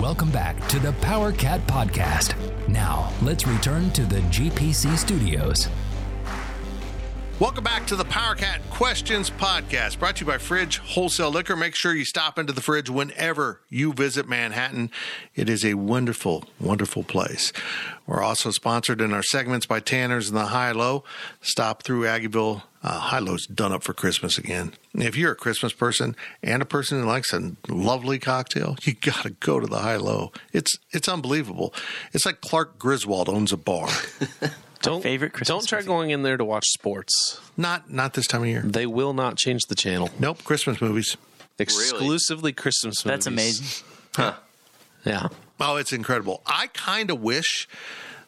Speaker 2: Welcome back to the Power Cat Podcast. Now, let's return to the GPC studios.
Speaker 3: Welcome back to the Power Cat Questions Podcast, brought to you by Fridge Wholesale Liquor. Make sure you stop into the fridge whenever you visit Manhattan. It is a wonderful, wonderful place. We're also sponsored in our segments by Tanner's and the High Low. Stop through Aggieville. Uh, High Low's done up for Christmas again. If you're a Christmas person and a person who likes a lovely cocktail, you got to go to the High Low. It's it's unbelievable. It's like Clark Griswold owns a bar.
Speaker 4: Don't
Speaker 5: favorite Christmas
Speaker 4: Don't try
Speaker 5: movie.
Speaker 4: going in there to watch sports.
Speaker 3: not not this time of year.
Speaker 4: They will not change the channel.
Speaker 3: Nope, Christmas movies.
Speaker 4: Exclusively Christmas movies.
Speaker 5: That's amazing. Huh.
Speaker 4: Yeah.
Speaker 3: Oh, it's incredible. I kind of wish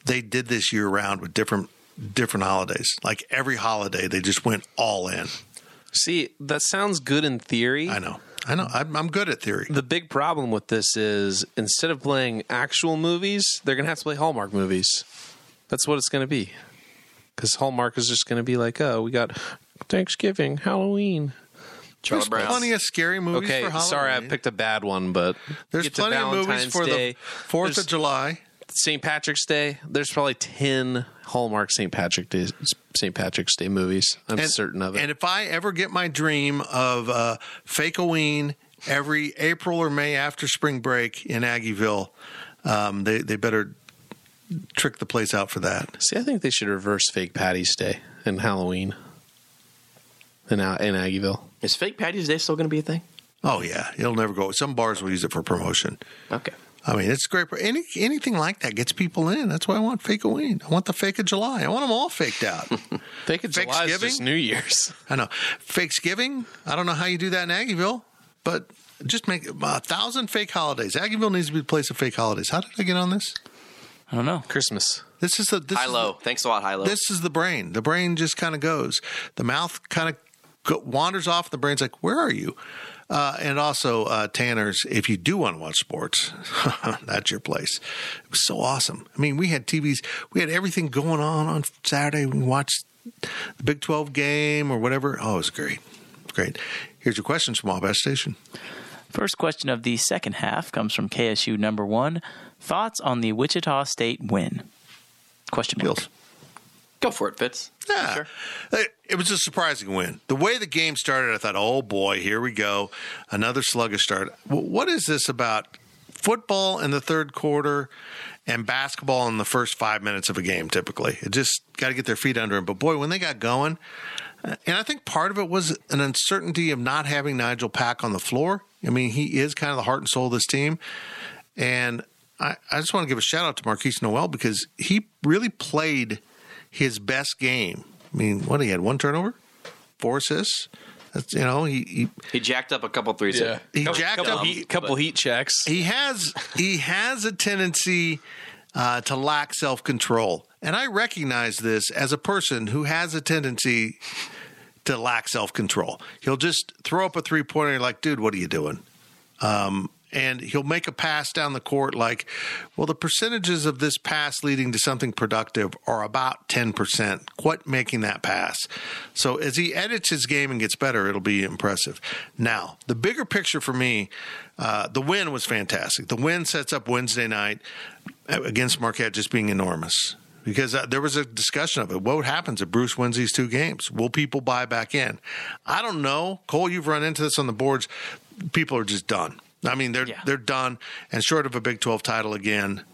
Speaker 3: they did this year round with different different holidays. Like every holiday, they just went all in.
Speaker 4: See, that sounds good in theory.
Speaker 3: I know. I know. I'm, I'm good at theory.
Speaker 4: The big problem with this is instead of playing actual movies, they're going to have to play Hallmark movies. That's what it's going to be. Because Hallmark is just going to be like, oh, we got Thanksgiving, Halloween.
Speaker 6: Charlie
Speaker 3: There's
Speaker 6: Brown.
Speaker 3: plenty of scary movies
Speaker 4: Okay,
Speaker 3: for Halloween.
Speaker 4: sorry, I picked a bad one, but
Speaker 3: There's
Speaker 4: get to
Speaker 3: plenty of movies
Speaker 4: Valentine's
Speaker 3: for
Speaker 4: Day.
Speaker 3: the Fourth of
Speaker 4: There's
Speaker 3: July.
Speaker 4: St. Patrick's Day. There's probably ten Hallmark St. Patrick Day St. Patrick's Day movies. I'm certain of it.
Speaker 3: And if I ever get my dream of uh, fake Halloween every April or May after spring break in Aggieville, um, they they better trick the place out for that.
Speaker 4: See, I think they should reverse fake Patty's Day and Halloween in, A- in Aggieville.
Speaker 6: Is fake Patty's Day still going to be a thing?
Speaker 3: Oh yeah, it'll never go. Some bars will use it for promotion.
Speaker 6: Okay.
Speaker 3: I mean, it's great. Any anything like that gets people in. That's why I want fake Halloween. I want the fake of July. I want them all faked out.
Speaker 4: Fake of July is
Speaker 3: Thanksgiving?
Speaker 4: just New Year's.
Speaker 3: I know. Fakesgiving. I don't know how you do that in Aggieville, but just make a thousand fake holidays. Aggieville needs to be the place of fake holidays. How did I get on this?
Speaker 5: I don't know.
Speaker 4: Christmas.
Speaker 3: This is the this
Speaker 6: High
Speaker 3: is
Speaker 6: low. Thanks a lot, High low.
Speaker 3: This is the brain. The brain just kind of goes. The mouth kind of go, wanders off. The brain's like, "Where are you?" Uh, and also, uh, Tanner's. If you do want to watch sports, that's your place. It was so awesome. I mean, we had TVs. We had everything going on on Saturday. We watched the Big Twelve game or whatever. Oh, it was great. Great. Here's your questions from Wabash Station.
Speaker 5: First question of the second half comes from KSU number one. Thoughts on the Wichita State win? Question mark.
Speaker 3: Feels.
Speaker 6: Go for it, Fitz.
Speaker 3: Yeah.
Speaker 6: Sure.
Speaker 3: It- It was a surprising win. The way the game started, I thought, oh boy, here we go. Another sluggish start. What is this about football in the third quarter and basketball in the first five minutes of a game, typically? It just got to get their feet under them. But boy, when they got going, and I think part of it was an uncertainty of not having Nigel Pack on the floor. I mean, he is kind of the heart and soul of this team. And I, I just want to give a shout out to Markquis Nowell because he really played his best game. I mean, what he had one turnover, four assists. That's, you know, he, he
Speaker 6: He jacked up a couple threes. Yeah.
Speaker 3: he
Speaker 4: couple,
Speaker 3: jacked
Speaker 4: couple
Speaker 3: up.
Speaker 4: heat, couple heat checks.
Speaker 3: He has he has a tendency uh, to lack self control, and I recognize this as a person who has a tendency to lack self control. He'll just throw up a three pointer, like, dude, what are you doing? Um, and he'll make a pass down the court like, well, the percentages of this pass leading to something productive are about 10%. Quit making that pass. So as he edits his game and gets better, it'll be impressive. Now, the bigger picture for me, uh, the win was fantastic. The win sets up Wednesday night against Marquette just being enormous because uh, there was a discussion of it. What happens if Bruce wins these two games? Will people buy back in? I don't know. Cole, you've run into this on the boards. People are just done. I mean, they're
Speaker 5: Yeah.
Speaker 3: they're done, and short of a Big Twelve title again,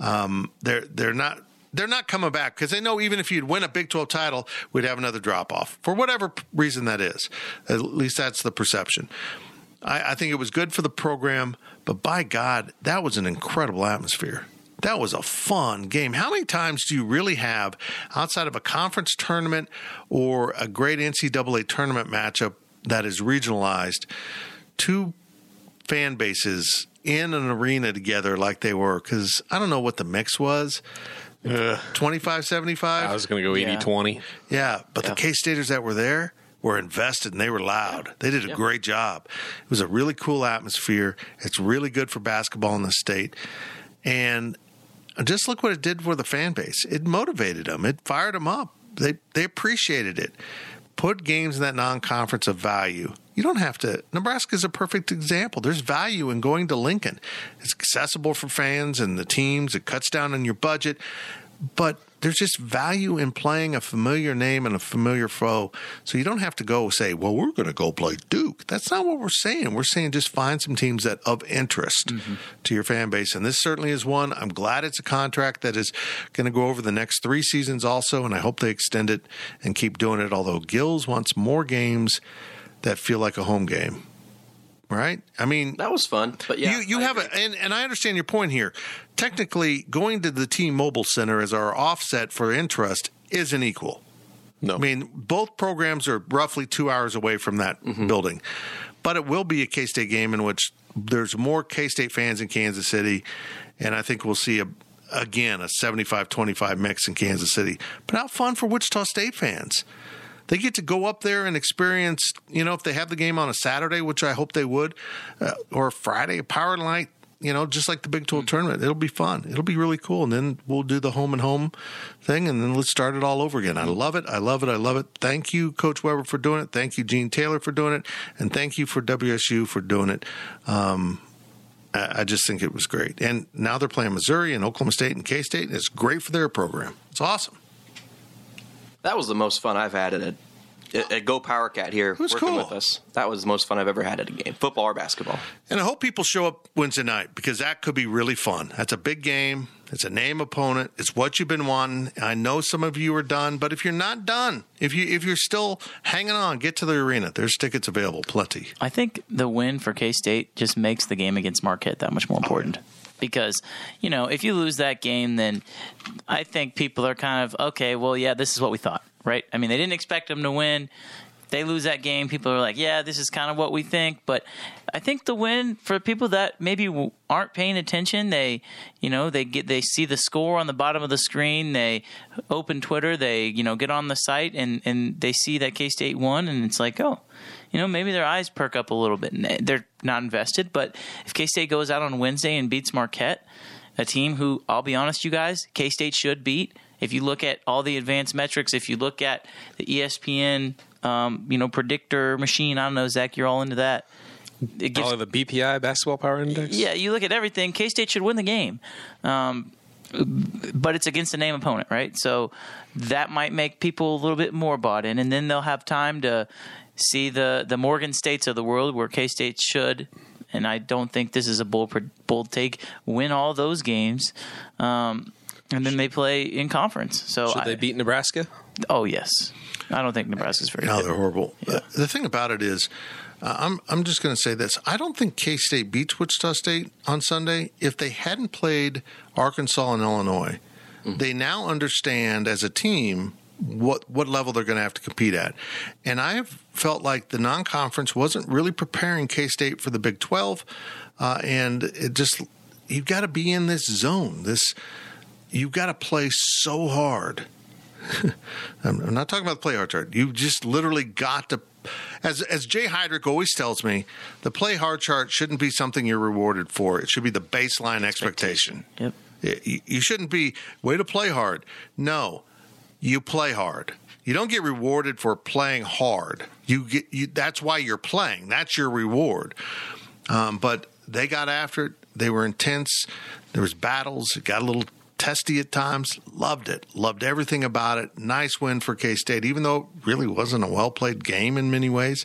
Speaker 3: um, they're they're not. They're not coming back because they know even if you'd win a Big 12 title, we'd have another drop off for whatever reason that is. At least that's the perception. I, I think it was good for the program, but by God, that was an incredible atmosphere. That was a fun game. How many times do you really have outside of a conference tournament or a great NCAA tournament matchup that is regionalized, two fan bases in an arena together like they were? Because I don't know what the mix was 25 75?
Speaker 4: I was going to go
Speaker 5: Yeah.
Speaker 4: 80 20.
Speaker 3: Yeah, but the K Staters that were there were invested and they were loud. They did a great job. It was a really cool atmosphere. It's really good for basketball in the state. And just look what it did for the fan base. It motivated them. It fired them up. They they appreciated it. Put games in that non-conference of value. You don't have to. Nebraska is a perfect example. There's value in going to Lincoln. It's accessible for fans and the teams. It cuts down on your budget, but there's just value in playing a familiar name and a familiar foe. So you don't have to go say, "Well, we're going to go play Duke." That's not what we're saying. We're saying just find some teams that of interest mm-hmm. to your fan base, and this certainly is one. I'm glad it's a contract that is going to go over the next three seasons also, and I hope they extend it and keep doing it. Although Gills wants more games that feel like a home game. Right? I mean,
Speaker 6: That was fun. But yeah,
Speaker 3: you you
Speaker 6: I
Speaker 3: have
Speaker 6: agree.
Speaker 3: a and, and I understand your point here. Technically, going to the T-Mobile Center as our offset for interest isn't equal.
Speaker 4: No.
Speaker 3: I mean, both programs are roughly two hours away from that mm-hmm. building, but it will be a K State game in which there's more K State fans in Kansas City, and I think we'll see a again a 75-25 mix in Kansas City. But how fun for Wichita State fans. They get to go up there and experience, you know, if they have the game on a Saturday, which I hope they would, uh, or Friday, a power night, you know, just like the Big 12 tournament. It'll be fun. It'll be really cool. And then we'll do the home and home thing and then let's start it all over again. I love it. I love it. I love it. Thank you, Coach Weber, for doing it. Thank you, Gene Taylor, for doing it. And thank you for WSU for doing it. Um, I I just think it was great. And now they're playing Missouri and Oklahoma State and K State, and it's great for their program. It's awesome.
Speaker 6: That was the most fun I've had at a at, at Go Power Cat here
Speaker 3: was
Speaker 6: working
Speaker 3: cool.
Speaker 6: with us. That was the most fun I've ever had at a game, football or basketball.
Speaker 3: And I hope people show up Wednesday night because that could be really fun. That's a big game. It's a name opponent. It's what you've been wanting. I know some of you are done, but if you're not done, if you if you're still hanging on, get to the arena. There's tickets available, plenty.
Speaker 5: I think the win for K State just makes the game against Marquette that much more important. Because, you know, if you lose that game, then I think people are kind of, okay, well, yeah, this is what we thought, right? I mean, they didn't expect them to win. They lose that game, people are like, yeah, this is kind of what we think. But I think the win for people that maybe aren't paying attention, they, you know, they get they see the score on the bottom of the screen, they open Twitter, they, you know, get on the site and and they see that K State won, and it's like, oh, you know, maybe their eyes perk up a little bit. They're not invested, but if K State goes out on Wednesday and beats Marquette, a team who, I'll be honest, you guys, K State should beat. If you look at all the advanced metrics, if you look at the ESPN, um, you know, predictor machine, I don't know, Zach, you're all into that. It gives,
Speaker 4: Oh, the BPI Basketball Power Index.
Speaker 5: yeah, you look at everything. K State should win the game, um, but it's against a name opponent, right? So that might make people a little bit more bought in, and then they'll have time to see the the Morgan States of the world, where K State should. And I don't think this is a bold bold take. Win all those games, um, and then they play in conference. So
Speaker 4: Should
Speaker 5: I,
Speaker 4: they beat Nebraska?
Speaker 5: Oh yes, I don't think Nebraska's very
Speaker 3: No,
Speaker 5: good.
Speaker 3: they're horrible. Uh, the thing about it is, uh, I'm I'm just going to say this. I don't think K State beats Wichita State on Sunday. If they hadn't played Arkansas and Illinois, they now understand as a team what what level they're going to have to compete at. And I have felt like the non conference wasn't really preparing K State for the Big Twelve, uh, and it just you've got to be in this zone. This you've got to play so hard. I'm not talking about the play hard chart. You just literally got to, as as Jay Heidrich always tells me, the play hard chart shouldn't be something you're rewarded for. It should be the baseline expectation.
Speaker 5: Yep.
Speaker 3: You you shouldn't be way to play hard. No, you play hard. You don't get rewarded for playing hard. You get you. That's why you're playing. That's your reward. Um, but they got after it. They were intense. There was battles. It got a little testy at times. Loved it. Loved everything about it. Nice win for K State, even though it really wasn't a well played game in many ways.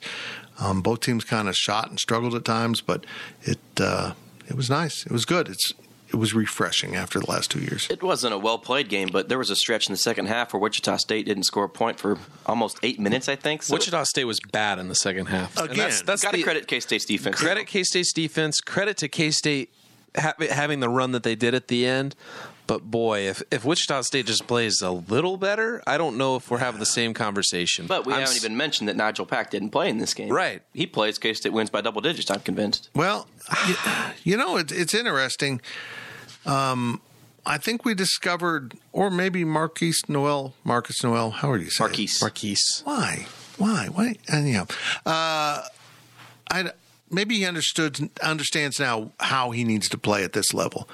Speaker 3: Um, both teams kind of shot and struggled at times, but it uh, it was nice. It was good. It's it was refreshing after the last two years.
Speaker 6: It wasn't a well played game, but there was a stretch in the second half where Wichita State didn't score a point for almost eight minutes, I think. So
Speaker 4: Wichita State was bad in the second half. And
Speaker 3: Again,
Speaker 4: that's, that's
Speaker 6: got to
Speaker 4: the-
Speaker 6: credit K State's defense.
Speaker 4: Credit K State's defense. Credit to K State ha- having the run that they did at the end. But boy, if, if Wichita State just plays a little better, I don't know if we're having the same conversation.
Speaker 6: But we
Speaker 4: I'm
Speaker 6: haven't
Speaker 4: s-
Speaker 6: even mentioned that Nigel Pack didn't play in this game.
Speaker 4: Right.
Speaker 6: He plays. K State wins by double digits. I'm convinced.
Speaker 3: Well, you, you know, it, it's interesting. Um, I think we discovered, or maybe Markquis Nowell, Marcus Nowell, how are you saying?
Speaker 6: Marquise.
Speaker 4: Marquise.
Speaker 3: Why? Why? Why? Anyhow, uh, I maybe he understood understands now how he needs to play at this level.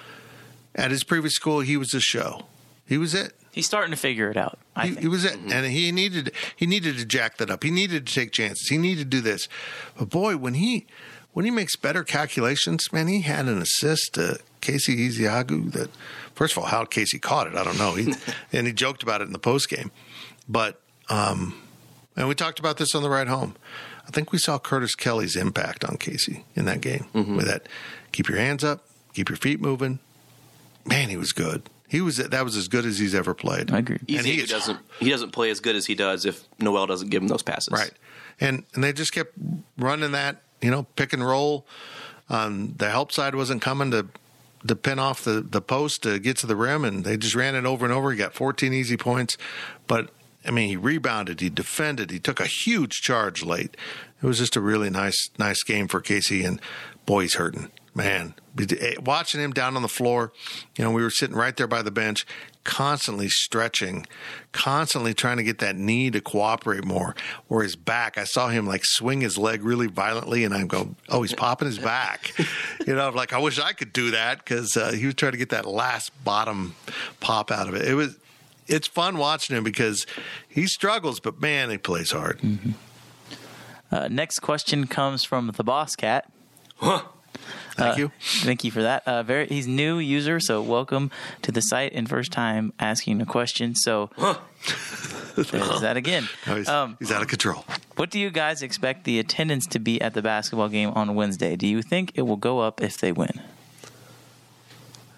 Speaker 3: At his previous school, he was the show. He was it.
Speaker 5: He's starting to figure it out. I
Speaker 3: He,
Speaker 5: think.
Speaker 3: he was it, and he needed he needed to jack that up. He needed to take chances. He needed to do this. But boy, when he when he makes better calculations, man, he had an assist to Casey Ezeagu. That first of all, how Casey caught it, I don't know. He, and he joked about it in the post game. But um, and we talked about this on the ride home. I think we saw Curtis Kelly's impact on Casey in that game with that. Keep your hands up, keep your feet moving. Man, he was good. He was that was as good as he's ever played.
Speaker 5: I agree.
Speaker 3: And he
Speaker 6: Easy
Speaker 3: is-
Speaker 6: doesn't he doesn't play as good as he does if Nowell doesn't give him those passes.
Speaker 3: Right. And and they just kept running that, you know, pick and roll. Um, the help side wasn't coming to to pin off the, the post to get to the rim, and they just ran it over and over. He got 14 easy points, but I mean, he rebounded, he defended, he took a huge charge late. It was just a really nice nice game for Casey, and boy, he's hurting. Man, watching him down on the floor, you know, we were sitting right there by the bench, constantly stretching, constantly trying to get that knee to cooperate more, or his back. I saw him like swing his leg really violently, and I'm going, oh, he's popping his back. you know, I'm like, I wish I could do that because uh, he was trying to get that last bottom pop out of it. It was, it's fun watching him because he struggles, but man, he plays hard.
Speaker 5: Mm-hmm. Uh, next question comes from the boss cat.
Speaker 3: Huh. Thank
Speaker 5: uh,
Speaker 3: you.
Speaker 5: Thank you for that. Uh, very, he's new user, so welcome to the site and first time asking a question. So huh. there's that again.
Speaker 3: No, he's, um, he's out of control.
Speaker 5: What do you guys expect the attendance to be at the basketball game on Wednesday? Do you think it will go up if they win?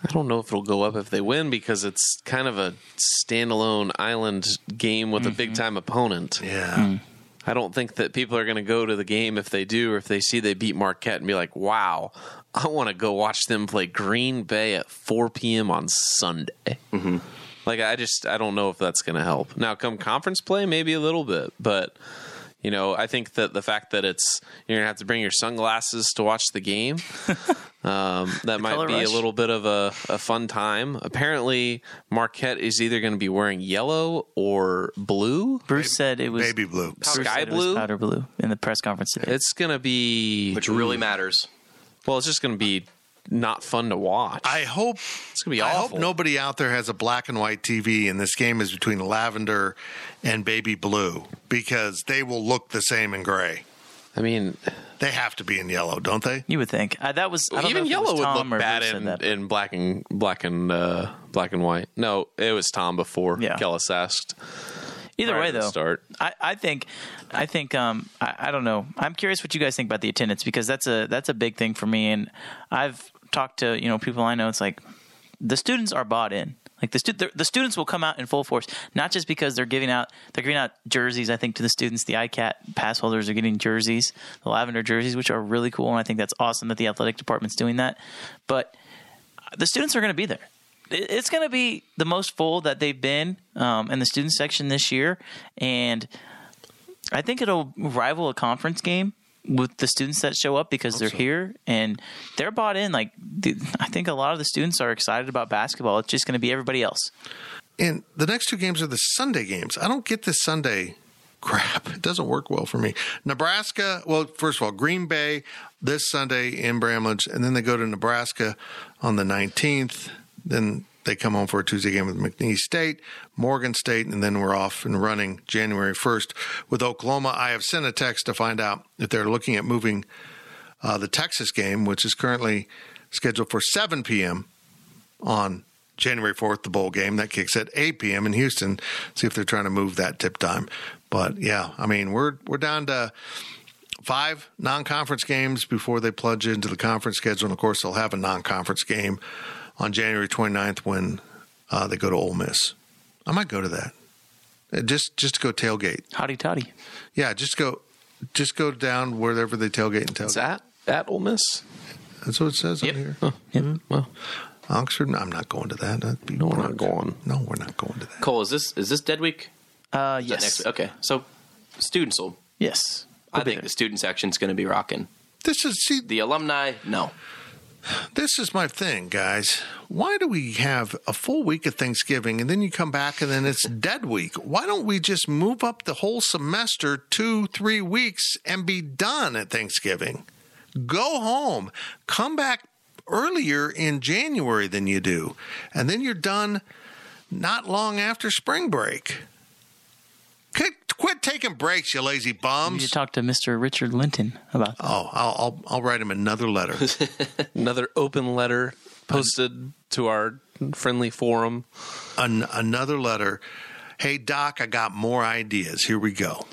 Speaker 4: I don't know if it'll go up if they win because it's kind of a standalone island game with mm-hmm. a big time opponent.
Speaker 3: Yeah. Mm.
Speaker 4: I don't think that people are going to go to the game if they do, or if they see they beat Marquette and be like, wow, I want to go watch them play Green Bay at 4 p.m. on Sunday. Mm-hmm. Like, I just, I don't know if that's going to help. Now, come conference play, maybe a little bit, but you know, I think that the fact that it's you're gonna have to bring your sunglasses to watch the game, um, that might be rush. a little bit of a, a fun time. Apparently, Marquette is either going to be wearing yellow or blue.
Speaker 5: Bruce baby, said it was
Speaker 3: baby blue,
Speaker 4: sky blue,
Speaker 5: powder blue in the press conference today.
Speaker 4: It's going to be
Speaker 6: which really matters.
Speaker 4: Well, it's just going to be not fun to watch.
Speaker 3: I hope
Speaker 4: it's gonna be awful.
Speaker 3: I hope nobody out there has a black and white TV and this game is between lavender and baby blue because they will look the same in gray.
Speaker 4: I mean,
Speaker 3: they have to be in yellow, don't they?
Speaker 5: You would think uh, that was
Speaker 4: even yellow would
Speaker 5: look
Speaker 4: bad in, in, black and black and uh, black and white. No, it was Tom before yeah. Kellis asked.
Speaker 5: Either way, though, start. I, I think, I think, um, I, I, don't know. I'm curious what you guys think about the attendance because that's a that's a big thing for me, and I've talked to you know people I know. It's like the students are bought in. Like the, stu- the students will come out in full force, not just because they're giving out they're giving out jerseys. I think to the students, the ICAT pass holders are getting jerseys, the lavender jerseys, which are really cool, and I think that's awesome that the athletic department's doing that. But the students are going to be there. It's going to be the most full that they've been um, in the student section this year, and I think it'll rival a conference game with the students that show up because they're so. here and they're bought in. Like I think a lot of the students are excited about basketball. It's just going to be everybody else.
Speaker 3: And the next two games are the Sunday games. I don't get this Sunday crap. It doesn't work well for me. Nebraska, well, first of all, Green Bay this Sunday in Bramlage, and then they go to Nebraska on the 19th. Then they come home for a Tuesday game with McNeese State, Morgan State, and then we're off and running January 1st with Oklahoma. I have sent a text to find out if they're looking at moving uh, the Texas game, which is currently scheduled for 7 p.m. on January 4th, the bowl game. That kicks at 8 p.m. in Houston. See if they're trying to move that tip time. But yeah, I mean, we're we're down to five non-conference games before they plunge into the conference schedule. And of course, they'll have a non-conference game on January 29th when uh, they go to Ole Miss. I might go to that. Uh, just just to go tailgate.
Speaker 5: Hotty toddy.
Speaker 3: Yeah, just go just go down wherever they tailgate and tailgate. Is
Speaker 4: that at Ole Miss?
Speaker 3: That's what it says
Speaker 4: yep.
Speaker 3: on here.
Speaker 4: Oh, yep. Mm-hmm. Well,
Speaker 3: Oxford. I'm not going to that. That'd be
Speaker 4: no, we're not going.
Speaker 3: No, we're not going to that.
Speaker 6: Cole, is this is this dead week?
Speaker 5: Uh, yes. Next,
Speaker 6: okay, so students will.
Speaker 5: Yes,
Speaker 6: I think the student section is going to be rocking.
Speaker 3: This is see
Speaker 6: the alumni. No,
Speaker 3: this is my thing, guys. Why do we have a full week of Thanksgiving and then you come back and then it's dead week? Why don't we just move up the whole semester two, three weeks and be done at Thanksgiving? Go home, come back earlier in January than you do, and then you're done not long after spring break. Quit, quit taking breaks, you lazy bums.
Speaker 5: You talk to Mr. Richard Linton about that.
Speaker 3: Oh, I'll, I'll, I'll write him another letter.
Speaker 4: another open letter posted to our friendly forum.
Speaker 3: An, another letter. Hey, Doc, I got more ideas. Here we go.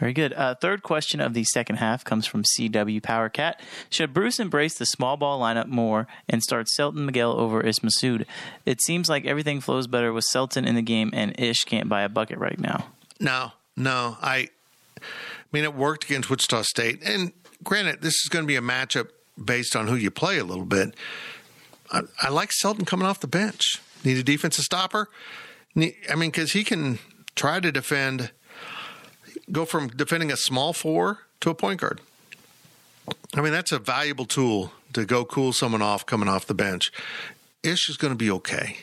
Speaker 5: Very good. Uh, third question of the second half comes from CW Power Cat. Should Bruce embrace the small ball lineup more and start Selton Miguel over Ish Massoud? It seems like everything flows better with Selton in the game, and Ish can't buy a bucket right now.
Speaker 3: No, no. I, I mean, it worked against Wichita State. And granted, this is going to be a matchup based on who you play a little bit. I, I like Selton coming off the bench. Need a defensive stopper? I mean, because he can try to defend, go from defending a small four to a point guard. I mean, that's a valuable tool to go cool someone off coming off the bench. Ish is going to be okay.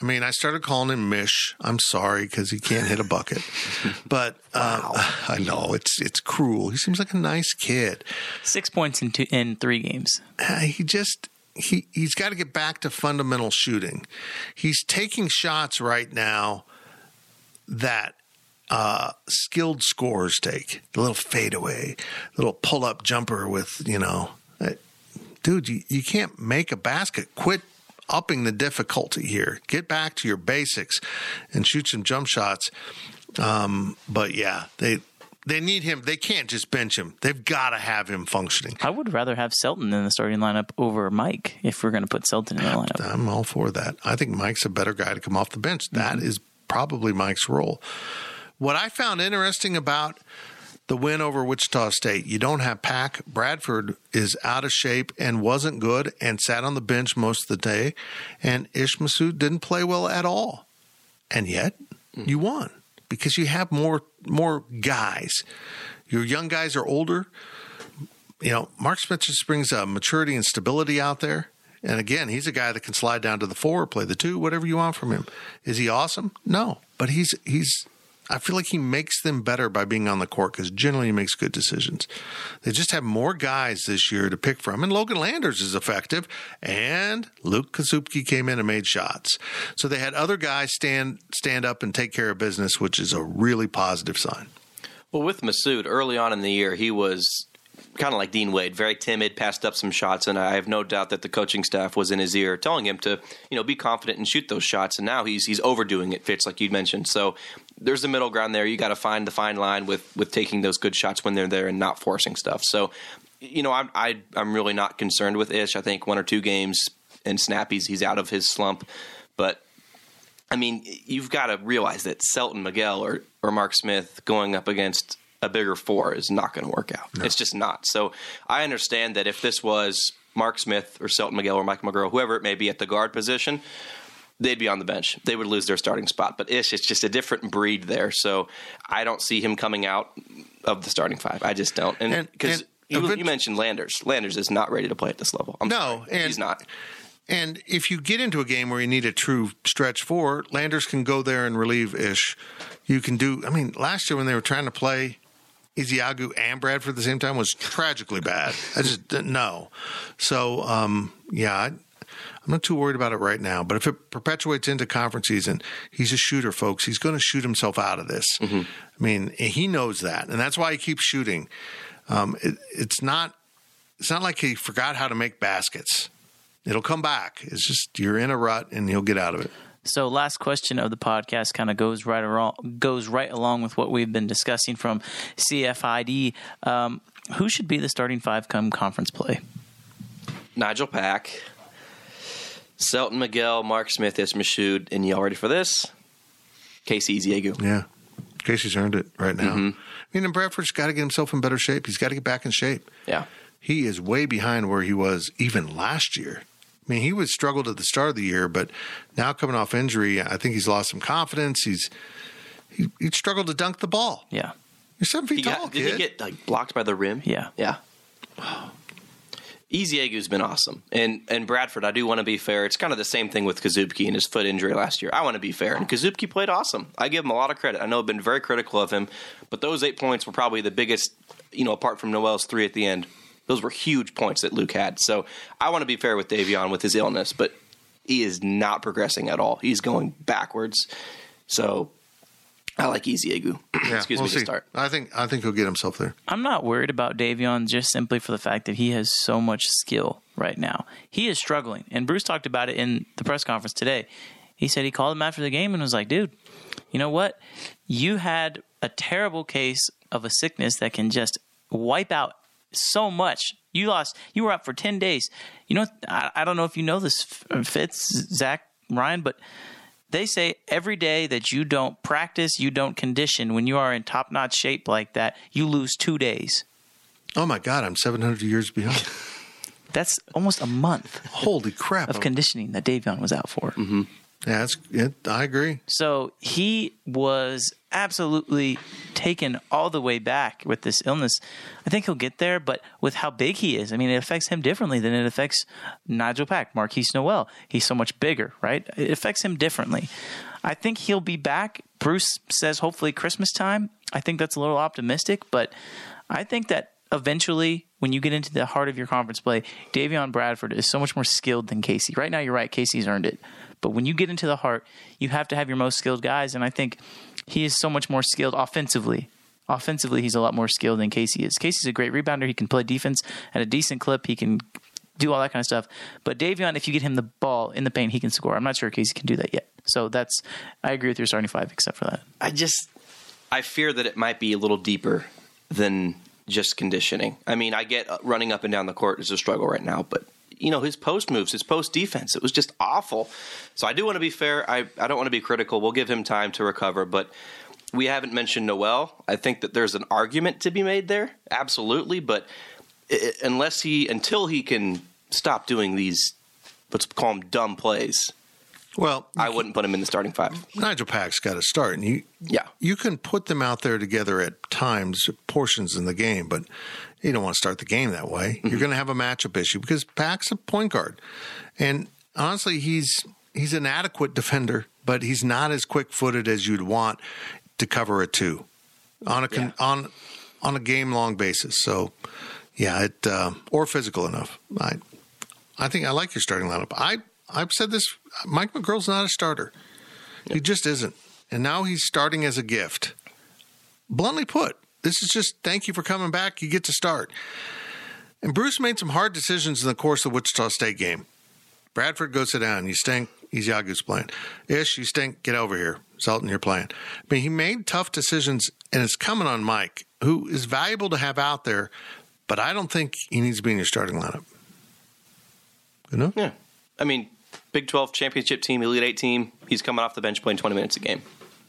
Speaker 3: I mean, I started calling him Mish. I'm sorry because he can't hit a bucket, but uh, I know it's it's cruel. He seems like a nice kid.
Speaker 5: Six points in two, in three games.
Speaker 3: Uh, he just he he's got to get back to fundamental shooting. He's taking shots right now that uh, skilled scorers take. The little fadeaway, little pull up jumper with you know, uh, dude, you, you can't make a basket. Quit upping the difficulty here. Get back to your basics and shoot some jump shots. Um, but yeah, they they need him. They can't just bench him. They've got to have him functioning.
Speaker 5: I would rather have Selton in the starting lineup over Mike if we're going to put Selton in the lineup.
Speaker 3: I'm all for that. I think Mike's a better guy to come off the bench. That is probably Mike's role. What I found interesting about the win over Wichita State, you don't have Pack. Bradford is out of shape and wasn't good and sat on the bench most of the day. And Ish Massoud didn't play well at all. And yet you won because you have more more guys. Your young guys are older. You know, Mark just brings a maturity and stability out there. And again, he's a guy that can slide down to the four, play the two, whatever you want from him. Is he awesome? No, but he's he's. I feel like he makes them better by being on the court because generally he makes good decisions. They just have more guys this year to pick from, and Logan Landers is effective, and Luke Kasubke came in and made shots. So they had other guys stand stand up and take care of business, which is a really positive sign.
Speaker 6: Well, with Massoud, early on in the year, he was kind of like Dean Wade, very timid, passed up some shots, and I have no doubt that the coaching staff was in his ear, telling him to, you know, be confident and shoot those shots. And now he's he's overdoing it, Fitz, like you mentioned. So there's a middle ground there. You got to find the fine line with with taking those good shots when they're there and not forcing stuff. So, you know, I'm I, I'm really not concerned with Ish. I think one or two games and Snappy's he's out of his slump, but. I mean, you've got to realize that Selton Miguel or, or Mark Smith going up against a bigger four is not going to work out. It's just not. So I understand that if this was Mark Smith or Selton Miguel or Mike McGuirl, whoever it may be at the guard position, they'd be on the bench. They would lose their starting spot. But Ish, it's just a different breed there. So I don't see him coming out of the starting five. I just don't. And
Speaker 3: And-
Speaker 6: because you, you mentioned Landers. Landers is not ready to play at this level. I'm
Speaker 3: No,
Speaker 6: sorry.
Speaker 3: and-
Speaker 6: he's not.
Speaker 3: And if you get into a game where you need a true stretch four, Landers can go there and relieve Ish. You can do. I mean, last year when they were trying to play Ezeagu and Bradford at the same time was tragically bad. I just didn't know. So um, yeah, I, I'm not too worried about it right now. But if it perpetuates into conference season, he's a shooter, folks. He's going to shoot himself out of this. I mean, he knows that, and that's why he keeps shooting. Um, it, it's not. It's not like he forgot how to make baskets. It'll come back. It's just you're in a rut and he'll get out of it.
Speaker 5: So, last question of the podcast kind of goes right along, goes right along with what we've been discussing from CFID. Um, who should be the starting five come conference play?
Speaker 6: Nigel Pack, Selton Miguel, Mark Smith, Ish Massoud, and y'all ready for this? Casey Ezeagu.
Speaker 3: Yeah. Casey's earned it right now. I mean, and Bradford's got to get himself in better shape. He's got to get back in shape.
Speaker 6: Yeah.
Speaker 3: He is way behind where he was even last year. I mean, he was struggled at the start of the year, but now coming off injury, I think he's lost some confidence. He's he, he struggled to dunk the ball.
Speaker 5: Yeah.
Speaker 3: You're seven feet
Speaker 6: He
Speaker 3: tall,
Speaker 6: got, did he get like blocked by the rim?
Speaker 5: Yeah.
Speaker 6: Yeah. Ezeagu's been awesome, and and Bradford. I do want to be fair. It's kind of the same thing with Kasubke and his foot injury last year. I want to be fair, and Kasubke played awesome. I give him a lot of credit. I know I've been very critical of him, but those eight points were probably the biggest. You know, apart from Nowell's three at the end, those were huge points that Luke had. So I want to be fair with Davion with his illness, but he is not progressing at all. He's going backwards. So I like Ezeagu.
Speaker 3: yeah,
Speaker 6: Excuse
Speaker 3: we'll
Speaker 6: me
Speaker 3: see.
Speaker 6: to start.
Speaker 3: I think I think he'll get himself there.
Speaker 5: I'm not worried about Davion just simply for the fact that he has so much skill right now. He is struggling. And Bruce talked about it in the press conference today. He said he called him after the game and was like, dude, you know what? You had a terrible case of a sickness that can just wipe out so much. You lost, you were out for 10 days. You know, I, I don't know if you know this, Fitz, Zach, Ryan, but they say every day that you don't practice, you don't condition, when you are in top notch shape like that, you lose two days.
Speaker 3: Oh my God, I'm 700 years behind.
Speaker 5: That's almost a month
Speaker 3: Holy crap!
Speaker 5: of conditioning that Davion was out for. Mm-hmm.
Speaker 3: Yeah, that's, it, I agree.
Speaker 5: So he was absolutely taken all the way back with this illness. I think he'll get there, but with how big he is, I mean, it affects him differently than it affects Nigel Pack, Markquis Nowell. He's so much bigger, right? It affects him differently. I think he'll be back. Bruce says hopefully Christmas time. I think that's a little optimistic, but I think that eventually when you get into the heart of your conference play, Davion Bradford is so much more skilled than Casey. Right now, you're right. Casey's earned it. But when you get into the heart, you have to have your most skilled guys. And I think he is so much more skilled offensively. Offensively, he's a lot more skilled than Casey is. Casey's a great rebounder. He can play defense at a decent clip. He can do all that kind of stuff. But Davion, if you get him the ball in the paint, he can score. I'm not sure Casey can do that yet. So that's I agree with your starting five, except for that.
Speaker 6: I just I fear that it might be a little deeper than just conditioning. I mean, I get uh, running up and down the court is a struggle right now, but you know his post moves, his post defense, it was just awful. So I do want to be fair. I I don't want to be critical. We'll give him time to recover, but we haven't mentioned Nowell. I think that there's an argument to be made there, absolutely, but it, unless he until he can stop doing these let's call them dumb plays.
Speaker 3: Well,
Speaker 6: I wouldn't put him in the starting five.
Speaker 3: Nigel Pack's got to start, and you
Speaker 6: yeah
Speaker 3: you can put them out there together at times, portions in the game, but you don't want to start the game that way. Mm-hmm. You're going to have a matchup issue because Pack's a point guard, and honestly, he's he's an adequate defender, but he's not as quick footed as you'd want to cover a two on a yeah. on on a game long basis. So yeah, it uh, or physical enough. I I think I like your starting lineup. I I've said this. Mike McGuirl's not a starter. Yep. He just isn't. And now he's starting as a gift. Bluntly put, this is just thank you for coming back. You get to start. And Bruce made some hard decisions in the course of Wichita State game. Bradford, go sit down. You stink. Ezeagu's playing. Ish, you stink. Get over here. Selton, you're playing. I mean, he made tough decisions, and it's coming on Mike, who is valuable to have out there, but I don't think he needs to be in your starting lineup. Good enough?
Speaker 6: Yeah. I mean, Big 12 championship team, Elite 8 team, he's coming off the bench playing 20 minutes a game.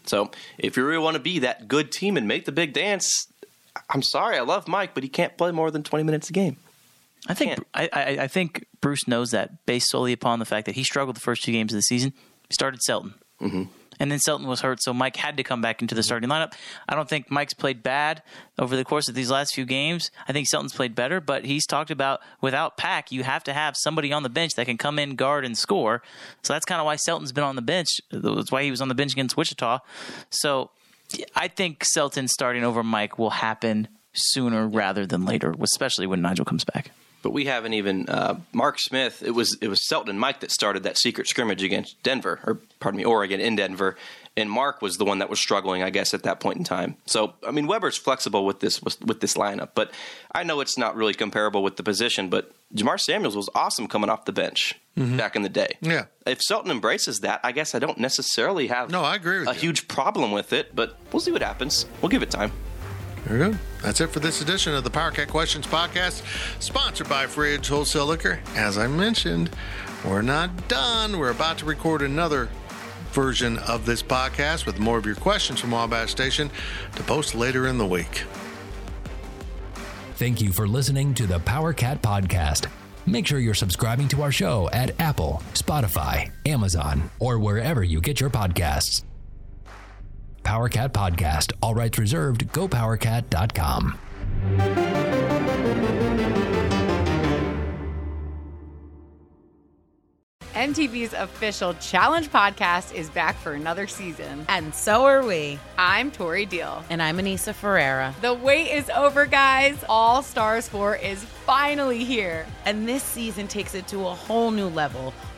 Speaker 6: So if you really want to be that good team and make the big dance, I'm sorry, I love Mike, but he can't play more than 20 minutes a game.
Speaker 5: I think I, I, I, think Bruce knows that based solely upon the fact that he struggled the first two games of the season. He started Selton. Mm-hmm and then Selton was hurt, so Mike had to come back into the starting lineup. I don't think Mike's played bad over the course of these last few games. I think Selton's played better, but he's talked about without Pack, you have to have somebody on the bench that can come in, guard, and score. So that's kind of why Selton's been on the bench. That's why he was on the bench against Wichita. So I think Selton starting over Mike will happen sooner rather than later, especially when Nigel comes back
Speaker 6: but we haven't even uh, Mark Smith. It was it was Selton and Mike that started that secret scrimmage against Denver, or pardon me, Oregon in Denver, and Mark was the one that was struggling, I guess, at that point in time. So I mean, Weber's flexible with this with, with this lineup, but I know it's not really comparable with the position. But Jamar Samuels was awesome coming off the bench mm-hmm. back in the day.
Speaker 3: Yeah,
Speaker 6: if Selton embraces that, I guess I don't necessarily have
Speaker 3: no, I agree
Speaker 6: a
Speaker 3: you.
Speaker 6: huge problem with it, but we'll see what happens. We'll give it time.
Speaker 3: There we go. That's it for this edition of the PowerCat Questions Podcast, sponsored by Fridge Wholesale Liquor. As I mentioned, we're not done. We're about to record another version of this podcast with more of your questions from Wabash Station to post later in the week.
Speaker 2: Thank you for listening to the PowerCat Podcast. Make sure you're subscribing to our show at Apple, Spotify, Amazon, or wherever you get your podcasts. PowerCat Podcast. All rights reserved. GoPowerCat.com.
Speaker 8: MTV's official Challenge podcast is back for another season.
Speaker 9: And so are we.
Speaker 8: I'm Tori Deal.
Speaker 9: And I'm Aneesa Ferreira.
Speaker 8: The wait is over, guys. All Stars 4 is finally here.
Speaker 9: And this season takes it to a whole new level